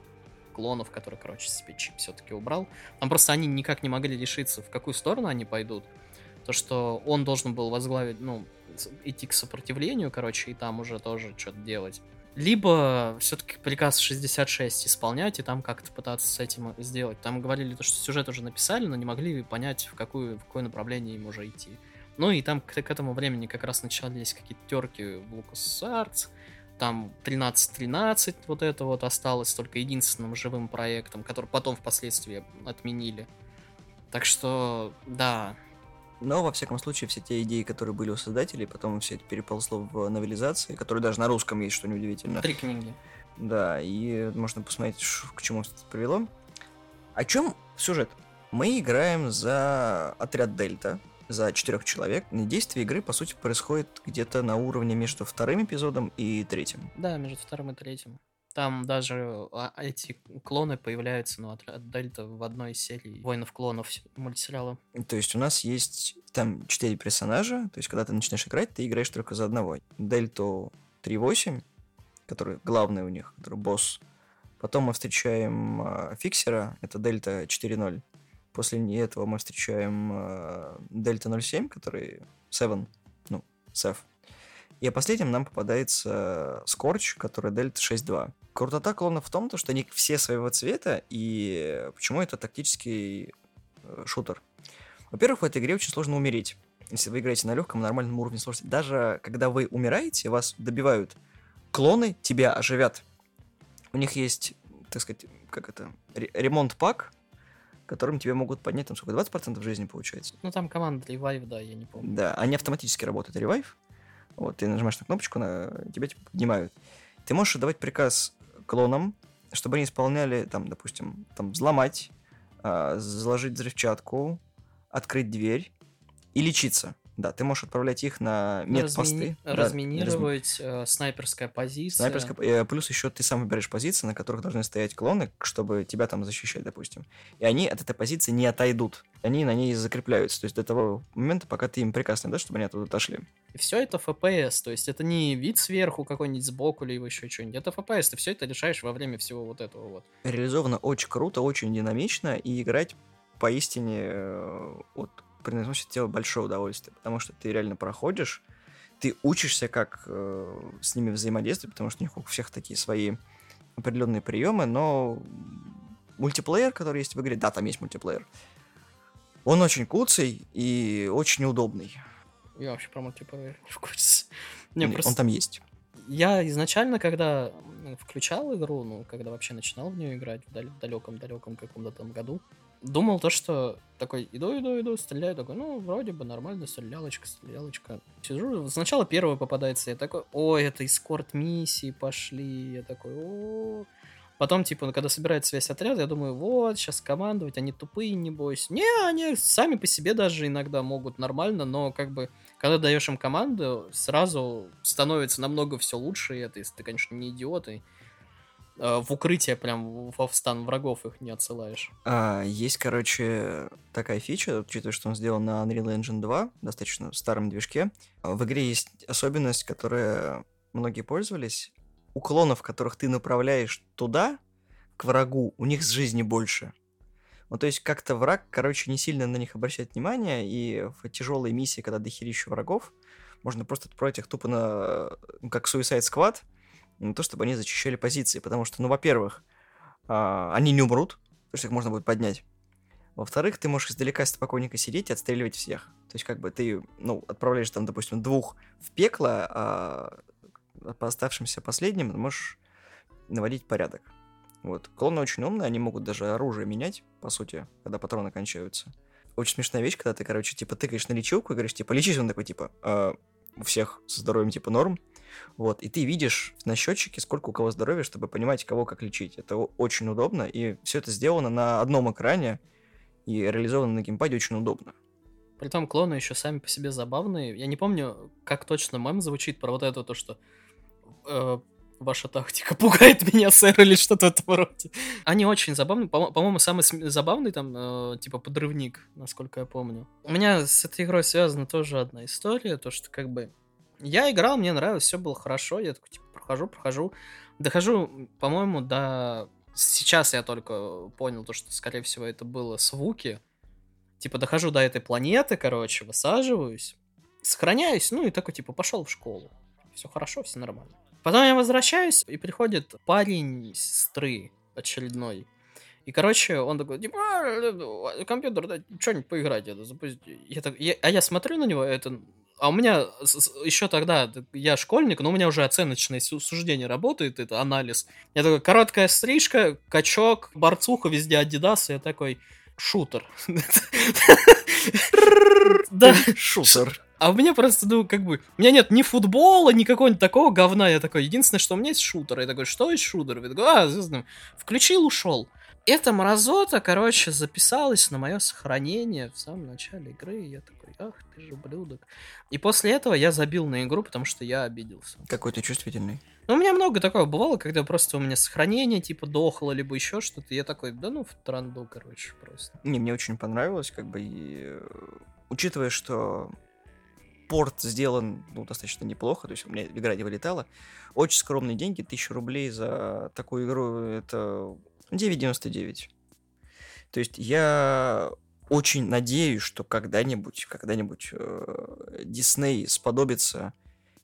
[SPEAKER 2] клонов, который, короче, себе чип все-таки убрал. Там просто они никак не могли решиться, в какую сторону они пойдут. То, что он должен был возглавить, ну, идти к сопротивлению, короче, и там уже тоже что-то делать. Либо все-таки приказ 66 исполнять и там как-то пытаться с этим сделать. Там говорили, то, что сюжет уже написали, но не могли понять, в, какую, в какое направление им уже идти. Ну и там к, к этому времени как раз начались какие-то терки в LucasArts, там 13.13 вот это вот осталось только единственным живым проектом, который потом впоследствии отменили. Так что, да,
[SPEAKER 1] Но, во всяком случае, все те идеи, которые были у создателей, потом все это переползло в новелизации, которые даже на русском есть, что неудивительно.
[SPEAKER 2] три книги.
[SPEAKER 1] Да, и можно посмотреть, к чему это привело. О чем сюжет? Мы играем за отряд Дельта, за четырех человек. Действие игры, по сути, происходит где-то на уровне между вторым эпизодом и третьим.
[SPEAKER 2] Да, между вторым и третьим. Там даже а, эти клоны появляются, ну, от, от Дельта в одной из серий Воинов клонов мультсериала.
[SPEAKER 1] То есть у нас есть там четыре персонажа, то есть когда ты начинаешь играть, ты играешь только за одного. Дельту 3.8, который главный у них, который босс. Потом мы встречаем э, Фиксера, это Дельта 4.0. После этого мы встречаем э, Дельта 0.7, который 7, ну, Сев. И последним нам попадается Скорч, который Дельта 6.2. Крутота клонов в том, то, что они все своего цвета, и почему это тактический э, шутер. Во-первых, в этой игре очень сложно умереть. Если вы играете на легком, нормальном уровне сложности. Даже когда вы умираете, вас добивают клоны, тебя оживят. У них есть, так сказать, как это, ре- ремонт-пак, которым тебе могут поднять, там сколько, 20% жизни получается?
[SPEAKER 2] Ну, там команда Revive, да, я не помню.
[SPEAKER 1] Да, они автоматически работают, ревайв. Вот, ты нажимаешь на кнопочку, на... тебя типа, поднимают. Ты можешь отдавать приказ клонам, чтобы они исполняли, там, допустим, там, взломать, а, заложить взрывчатку, открыть дверь и лечиться. Да, ты можешь отправлять их на медпосты.
[SPEAKER 2] Размини-
[SPEAKER 1] Да, разми-
[SPEAKER 2] Разминировать, э, снайперская позиция.
[SPEAKER 1] Снайперская, э, плюс еще ты сам выбираешь позиции, на которых должны стоять клоны, чтобы тебя там защищать, допустим. И они от этой позиции не отойдут. Они на ней закрепляются. То есть до того момента, пока ты им приказ не дашь, чтобы они оттуда отошли.
[SPEAKER 2] И все это FPS, то есть это не вид сверху какой-нибудь сбоку или еще что-нибудь. Это FPS, ты все это решаешь во время всего вот этого вот.
[SPEAKER 1] Реализовано очень круто, очень динамично, и играть поистине э, вот, приносит тебе большое удовольствие, потому что ты реально проходишь, ты учишься, как э, с ними взаимодействовать, потому что у них у всех такие свои определенные приемы, но мультиплеер, который есть в игре, да, там есть мультиплеер, он очень куцый и очень неудобный.
[SPEAKER 2] Я вообще про мультиплеер не в курсе. Не,
[SPEAKER 1] Он-
[SPEAKER 2] просто
[SPEAKER 1] Он там есть.
[SPEAKER 2] Я изначально, когда включал игру, ну, когда вообще начинал в нее играть в далеком-далеком каком-то там году, думал то, что такой, иду, иду, иду, стреляю, такой, ну, вроде бы нормально, стрелялочка, стрелялочка. Сижу, сначала первый попадается, я такой, ой, это эскорт миссии пошли, я такой, о Потом, типа, когда собирается весь отряд, я думаю, вот, сейчас командовать, они тупые, не бойся. Не, они сами по себе даже иногда могут нормально, но как бы, когда даешь им команду, сразу становится намного все лучше, и это, если ты, конечно, не идиот, и в укрытие прям в стан врагов их не отсылаешь.
[SPEAKER 1] А, есть, короче, такая фича, учитывая, что он сделан на Unreal Engine 2, достаточно старом движке. В игре есть особенность, которая многие пользовались у клонов, которых ты направляешь туда, к врагу, у них с жизни больше. Ну, то есть как-то враг, короче, не сильно на них обращает внимание, и в тяжелой миссии, когда дохерищу врагов, можно просто отправить их тупо на, ну, как Suicide Squad, на то, чтобы они зачищали позиции, потому что, ну, во-первых, а, они не умрут, то есть их можно будет поднять. Во-вторых, ты можешь издалека спокойненько сидеть и отстреливать всех. То есть, как бы ты, ну, отправляешь там, допустим, двух в пекло, а по оставшимся последним можешь наводить порядок. Вот. Клоны очень умные, они могут даже оружие менять, по сути, когда патроны кончаются. Очень смешная вещь, когда ты, короче, типа, тыкаешь на лечилку и говоришь, типа, лечись, он такой, типа, э, у всех со здоровьем, типа, норм. Вот, и ты видишь на счетчике, сколько у кого здоровья, чтобы понимать, кого как лечить. Это очень удобно, и все это сделано на одном экране, и реализовано на геймпаде очень удобно.
[SPEAKER 2] Притом клоны еще сами по себе забавные. Я не помню, как точно мем звучит про вот это, то, что э, ваша тактика пугает меня, сэр, или что-то в этом роде. Они очень забавные. По- моему самый забавный там, э, типа, подрывник, насколько я помню. У меня с этой игрой связана тоже одна история, то, что как бы я играл, мне нравилось, все было хорошо, я такой, типа, прохожу, прохожу. Дохожу, по-моему, до... Сейчас я только понял то, что, скорее всего, это было с Вуки. Типа, дохожу до этой планеты, короче, высаживаюсь, сохраняюсь, ну и такой, типа, пошел в школу. Все хорошо, все нормально. Потом я возвращаюсь, и приходит парень сестры очередной. И, короче, он такой, типа, «А, компьютер, да, что-нибудь поиграть, это запусти. Я так, я, а я смотрю на него, это... А у меня еще тогда, я школьник, но у меня уже оценочное суждение работает, это анализ. Я такой, короткая стрижка, качок, борцуха, везде Адидас, я такой, шутер.
[SPEAKER 1] Да. Шутер.
[SPEAKER 2] А у меня просто, ну, как бы, у меня нет ни футбола, ни какого-нибудь такого говна. Я такой, единственное, что у меня есть шутер. Я такой, что есть шутер? Я такой, а, звездным. Включил, ушел. Эта мразота, короче, записалась на мое сохранение в самом начале игры. И я такой, ах ты же ублюдок. И после этого я забил на игру, потому что я обиделся.
[SPEAKER 1] Какой ты чувствительный.
[SPEAKER 2] Ну, у меня много такого бывало, когда просто у меня сохранение, типа, дохло, либо еще что-то. Я такой, да ну, в транду, короче, просто.
[SPEAKER 1] Не, мне очень понравилось, как бы, и... Э, учитывая, что порт сделан ну, достаточно неплохо, то есть у меня игра не вылетала. Очень скромные деньги, 1000 рублей за такую игру, это 9,99. То есть я очень надеюсь, что когда-нибудь, когда-нибудь Дисней э, сподобится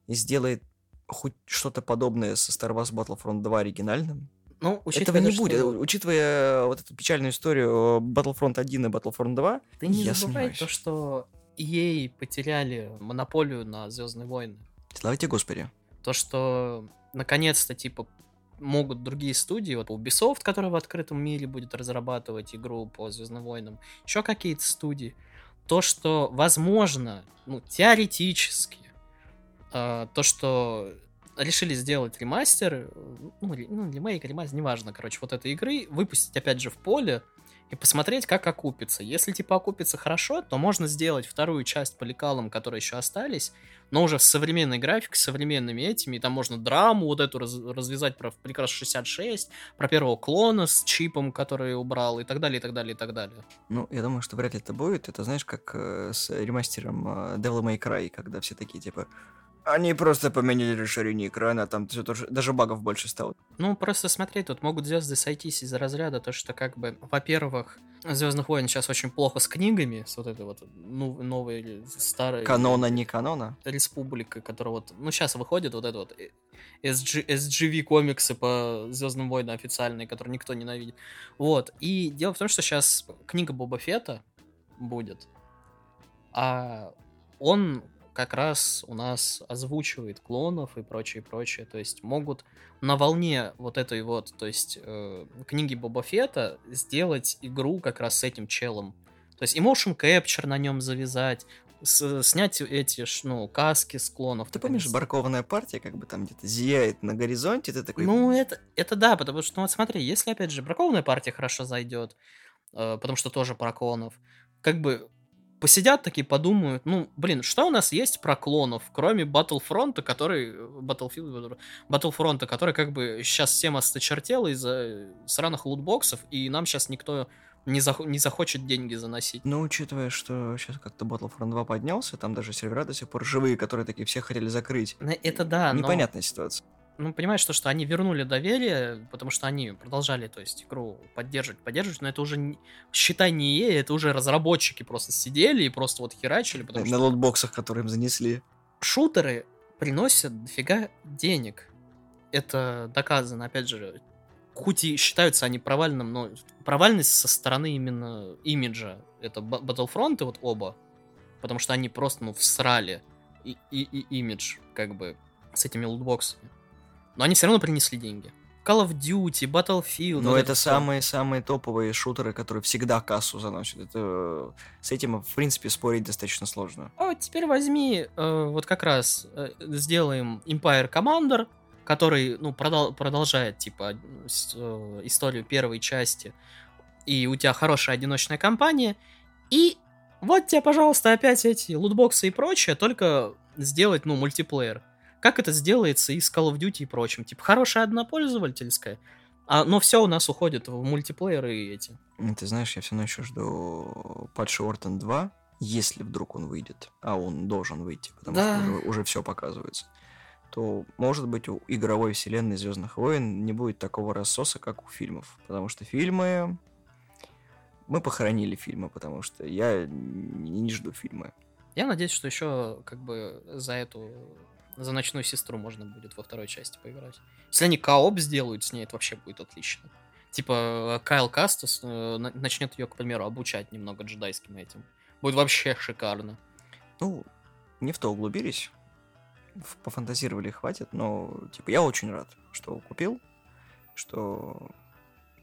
[SPEAKER 1] и сделает хоть что-то подобное со Star Wars Battlefront 2 оригинальным. Ну, Этого не что... будет. Учитывая вот эту печальную историю Battlefront 1 и Battlefront 2,
[SPEAKER 2] Ты не я забывай сомневаюсь. то, что EA потеряли монополию на Звездные войны.
[SPEAKER 1] Слава тебе, Господи.
[SPEAKER 2] То, что наконец-то, типа, могут другие студии, вот Ubisoft, который в открытом мире будет разрабатывать игру по Звездным войнам, еще какие-то студии, то, что, возможно, ну, теоретически, э, то, что решили сделать ремастер, ну, ну ремейк, ремастер, неважно, короче, вот этой игры, выпустить опять же в поле, и посмотреть, как окупится. Если типа окупится хорошо, то можно сделать вторую часть по лекалам, которые еще остались, но уже с современной графикой, с современными этими, и там можно драму вот эту раз, развязать про Прекрас 66, про первого клона с чипом, который убрал, и так далее, и так далее, и так далее.
[SPEAKER 1] Ну, я думаю, что вряд ли это будет. Это знаешь, как э, с ремастером э, Devil May Cry, когда все такие, типа, они просто поменяли расширение экрана, там все тоже, даже багов больше стало.
[SPEAKER 2] Ну, просто смотри, тут могут звезды сойтись из разряда, то, что как бы, во-первых, Звездных войн сейчас очень плохо с книгами, с вот этой вот ну, новой или старой...
[SPEAKER 1] Канона, не канона?
[SPEAKER 2] Республика, которая вот, ну, сейчас выходит вот это вот SG, SGV комиксы по Звездным войнам официальные, которые никто ненавидит. Вот, и дело в том, что сейчас книга Боба Фета будет, а он как раз у нас озвучивает клонов и прочее, прочее. То есть могут на волне вот этой вот, то есть э, книги Боба Фетта сделать игру как раз с этим челом. То есть emotion capture на нем завязать, с, снять эти, ну, каски с клонов.
[SPEAKER 1] Ты помнишь, баркованная партия как бы там где-то зияет на горизонте, ты такой...
[SPEAKER 2] Ну, это, это да, потому что, ну, вот смотри, если, опять же, бракованная партия хорошо зайдет, э, потому что тоже про клонов, как бы посидят такие, подумают, ну, блин, что у нас есть про клонов, кроме Battlefront, который, Battlefield, Battlefront, который как бы сейчас всем осточертел из-за сраных лутбоксов, и нам сейчас никто не, зах- не захочет деньги заносить.
[SPEAKER 1] Ну, учитывая, что сейчас как-то Battlefront 2 поднялся, там даже сервера до сих пор живые, которые такие все хотели закрыть.
[SPEAKER 2] Это да,
[SPEAKER 1] Непонятная но... ситуация
[SPEAKER 2] ну, понимаешь, то, что они вернули доверие, потому что они продолжали, то есть, игру поддерживать, поддерживать, но это уже, считай, не EA, это уже разработчики просто сидели и просто вот херачили, потому
[SPEAKER 1] На что... лотбоксах, которые им занесли.
[SPEAKER 2] Шутеры приносят дофига денег. Это доказано, опять же, хоть и считаются они провальным, но провальность со стороны именно имиджа. Это Battlefront и вот оба. Потому что они просто, ну, всрали и, и, и имидж, как бы, с этими лутбоксами. Но они все равно принесли деньги. Call of Duty, Battlefield.
[SPEAKER 1] Но вот это самые-самые топовые шутеры, которые всегда кассу заносят. Это с этим, в принципе, спорить достаточно сложно.
[SPEAKER 2] А теперь возьми, э, вот как раз э, сделаем Empire Commander, который, ну, продол- продолжает, типа, э, историю первой части, и у тебя хорошая одиночная кампания, и вот тебе, пожалуйста, опять эти лутбоксы и прочее, только сделать, ну, мультиплеер. Как это сделается и с Call of Duty и прочим? Типа, хорошая однопользовательская, а, но все у нас уходит в мультиплееры и эти.
[SPEAKER 1] Ты знаешь, я все равно еще жду Патч Уортон 2, если вдруг он выйдет, а он должен выйти, потому да. что уже, уже все показывается, то, может быть, у игровой вселенной Звездных войн не будет такого рассоса, как у фильмов. Потому что фильмы... Мы похоронили фильмы, потому что я не жду фильмы.
[SPEAKER 2] Я надеюсь, что еще как бы за эту за ночную сестру можно будет во второй части поиграть. Если они кооп сделают с ней, это вообще будет отлично. Типа Кайл Кастас э, начнет ее, к примеру, обучать немного джедайским этим. Будет вообще шикарно.
[SPEAKER 1] Ну, не в то углубились. Пофантазировали, хватит, но, типа, я очень рад, что купил, что,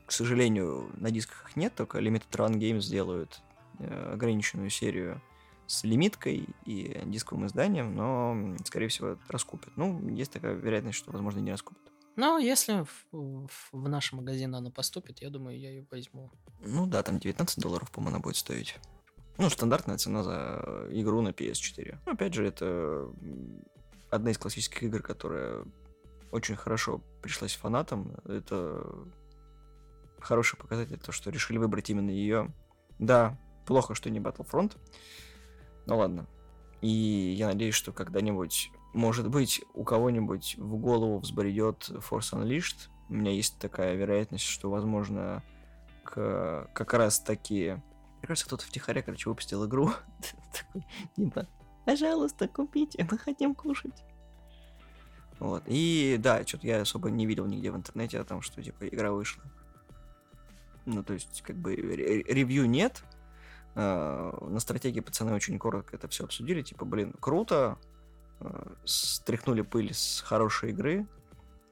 [SPEAKER 1] к сожалению, на дисках их нет, только Limited Run Games делают э, ограниченную серию с лимиткой и дисковым изданием, но, скорее всего, раскупят. Ну, есть такая вероятность, что, возможно, не раскупят.
[SPEAKER 2] Ну, если в, в, в наш магазин она поступит, я думаю, я ее возьму.
[SPEAKER 1] Ну да, там 19 долларов, по-моему, она будет стоить. Ну, стандартная цена за игру на PS4. Ну, опять же, это одна из классических игр, которая очень хорошо пришлась фанатам. Это хороший показатель, то, что решили выбрать именно ее. Да, плохо, что не Battlefront. Ну ладно. И я надеюсь, что когда-нибудь, может быть, у кого-нибудь в голову взбредет Force Unleashed. У меня есть такая вероятность, что, возможно, к, как раз таки... Мне кажется, кто-то втихаря, короче, выпустил игру. Такой, типа, пожалуйста, купите, мы хотим кушать. Вот. И да, что-то я особо не видел нигде в интернете о том, что типа игра вышла. Ну, то есть, как бы ревью нет, на стратегии пацаны очень коротко это все обсудили. Типа, блин, круто. Э, стряхнули пыль с хорошей игры.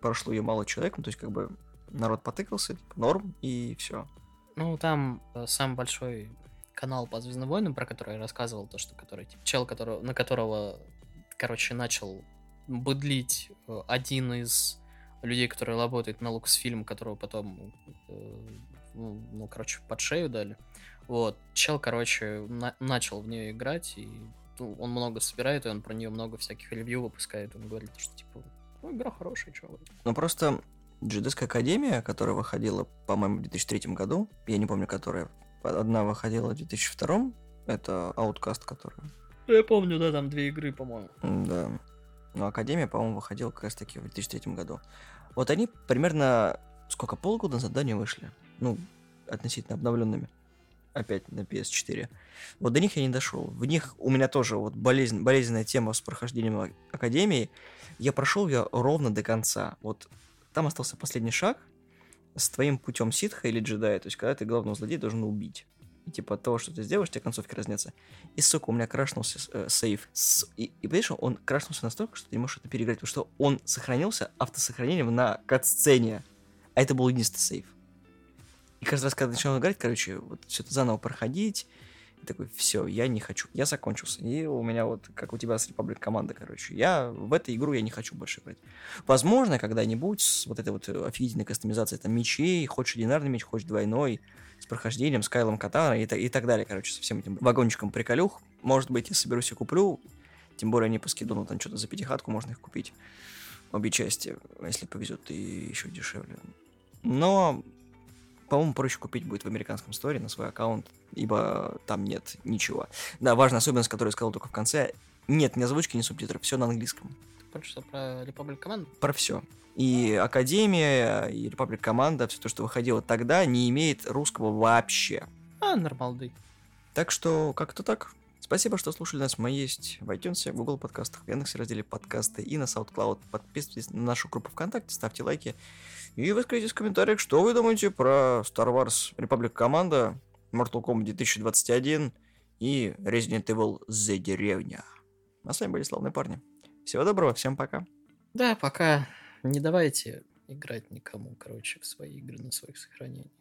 [SPEAKER 1] Прошло ее мало человек. Ну, то есть, как бы народ потыкался, типа, норм, и все.
[SPEAKER 2] Ну, там э, самый большой канал по Звездным войнам, про который я рассказывал, то, что который, типа, чел, которого, на которого, короче, начал быдлить один из людей, который работает на Лукасфильм, которого потом, ну, короче, под шею дали. Вот, чел, короче, на- начал в нее играть, и ну, он много собирает, и он про нее много всяких ревью выпускает. Он говорит, что типа, ну, игра хорошая, чего.
[SPEAKER 1] Ну, просто Джедайская Академия, которая выходила, по-моему, в 2003 году, я не помню, которая, одна выходила в 2002, это Outcast, которая.
[SPEAKER 2] Я помню, да, там две игры, по-моему.
[SPEAKER 1] Да. Но Академия, по-моему, выходила как раз-таки в 2003 году. Вот они примерно, сколько, полгода назад, да, не вышли? Ну, относительно обновленными опять на PS4. Вот до них я не дошел. В них у меня тоже вот болезнь, болезненная тема с прохождением Академии. Я прошел ее ровно до конца. Вот там остался последний шаг с твоим путем ситха или джедая, то есть когда ты главного злодея должен убить. и типа от того, что ты сделаешь, тебе концовки разнятся. И, сука, у меня крашнулся э, сейф. С, и, и понимаешь, он крашнулся настолько, что ты не можешь это переиграть, потому что он сохранился автосохранением на кат-сцене. А это был единственный сейф. И каждый раз, когда начал играть, короче, вот все это заново проходить, и такой, все, я не хочу. Я закончился. И у меня вот, как у тебя с Republic команда, короче. Я в эту игру я не хочу больше играть. Возможно, когда-нибудь с вот этой вот офигительной кастомизацией там мечей, хочешь одинарный меч, хочешь двойной, с прохождением, с Кайлом Катана и, и так далее, короче, со всем этим вагончиком приколюх. Может быть, я соберусь и куплю. Тем более они по скиду, ну там что-то за пятихатку можно их купить. Обе части, если повезет, и еще дешевле. Но по-моему, проще купить будет в американском сторе на свой аккаунт, ибо там нет ничего. Да, важная особенность, которую я сказал только в конце, нет ни озвучки, ни субтитров, все на английском.
[SPEAKER 2] Что, про Republic Command?
[SPEAKER 1] Про все. И Академия, и Republic Команда, все то, что выходило тогда, не имеет русского вообще.
[SPEAKER 2] А, нормалды.
[SPEAKER 1] Так что, как-то так. Спасибо, что слушали нас. Мы есть в iTunes, в Google подкастах, в Яндексе разделе подкасты и на SoundCloud. Подписывайтесь на нашу группу ВКонтакте, ставьте лайки. И выскажитесь в комментариях, что вы думаете про Star Wars Republic Команда, Mortal Kombat 2021 и Resident Evil The Деревня. А с вами были славные парни. Всего доброго, всем пока.
[SPEAKER 2] Да, пока. Не давайте играть никому, короче, в свои игры на своих сохранениях.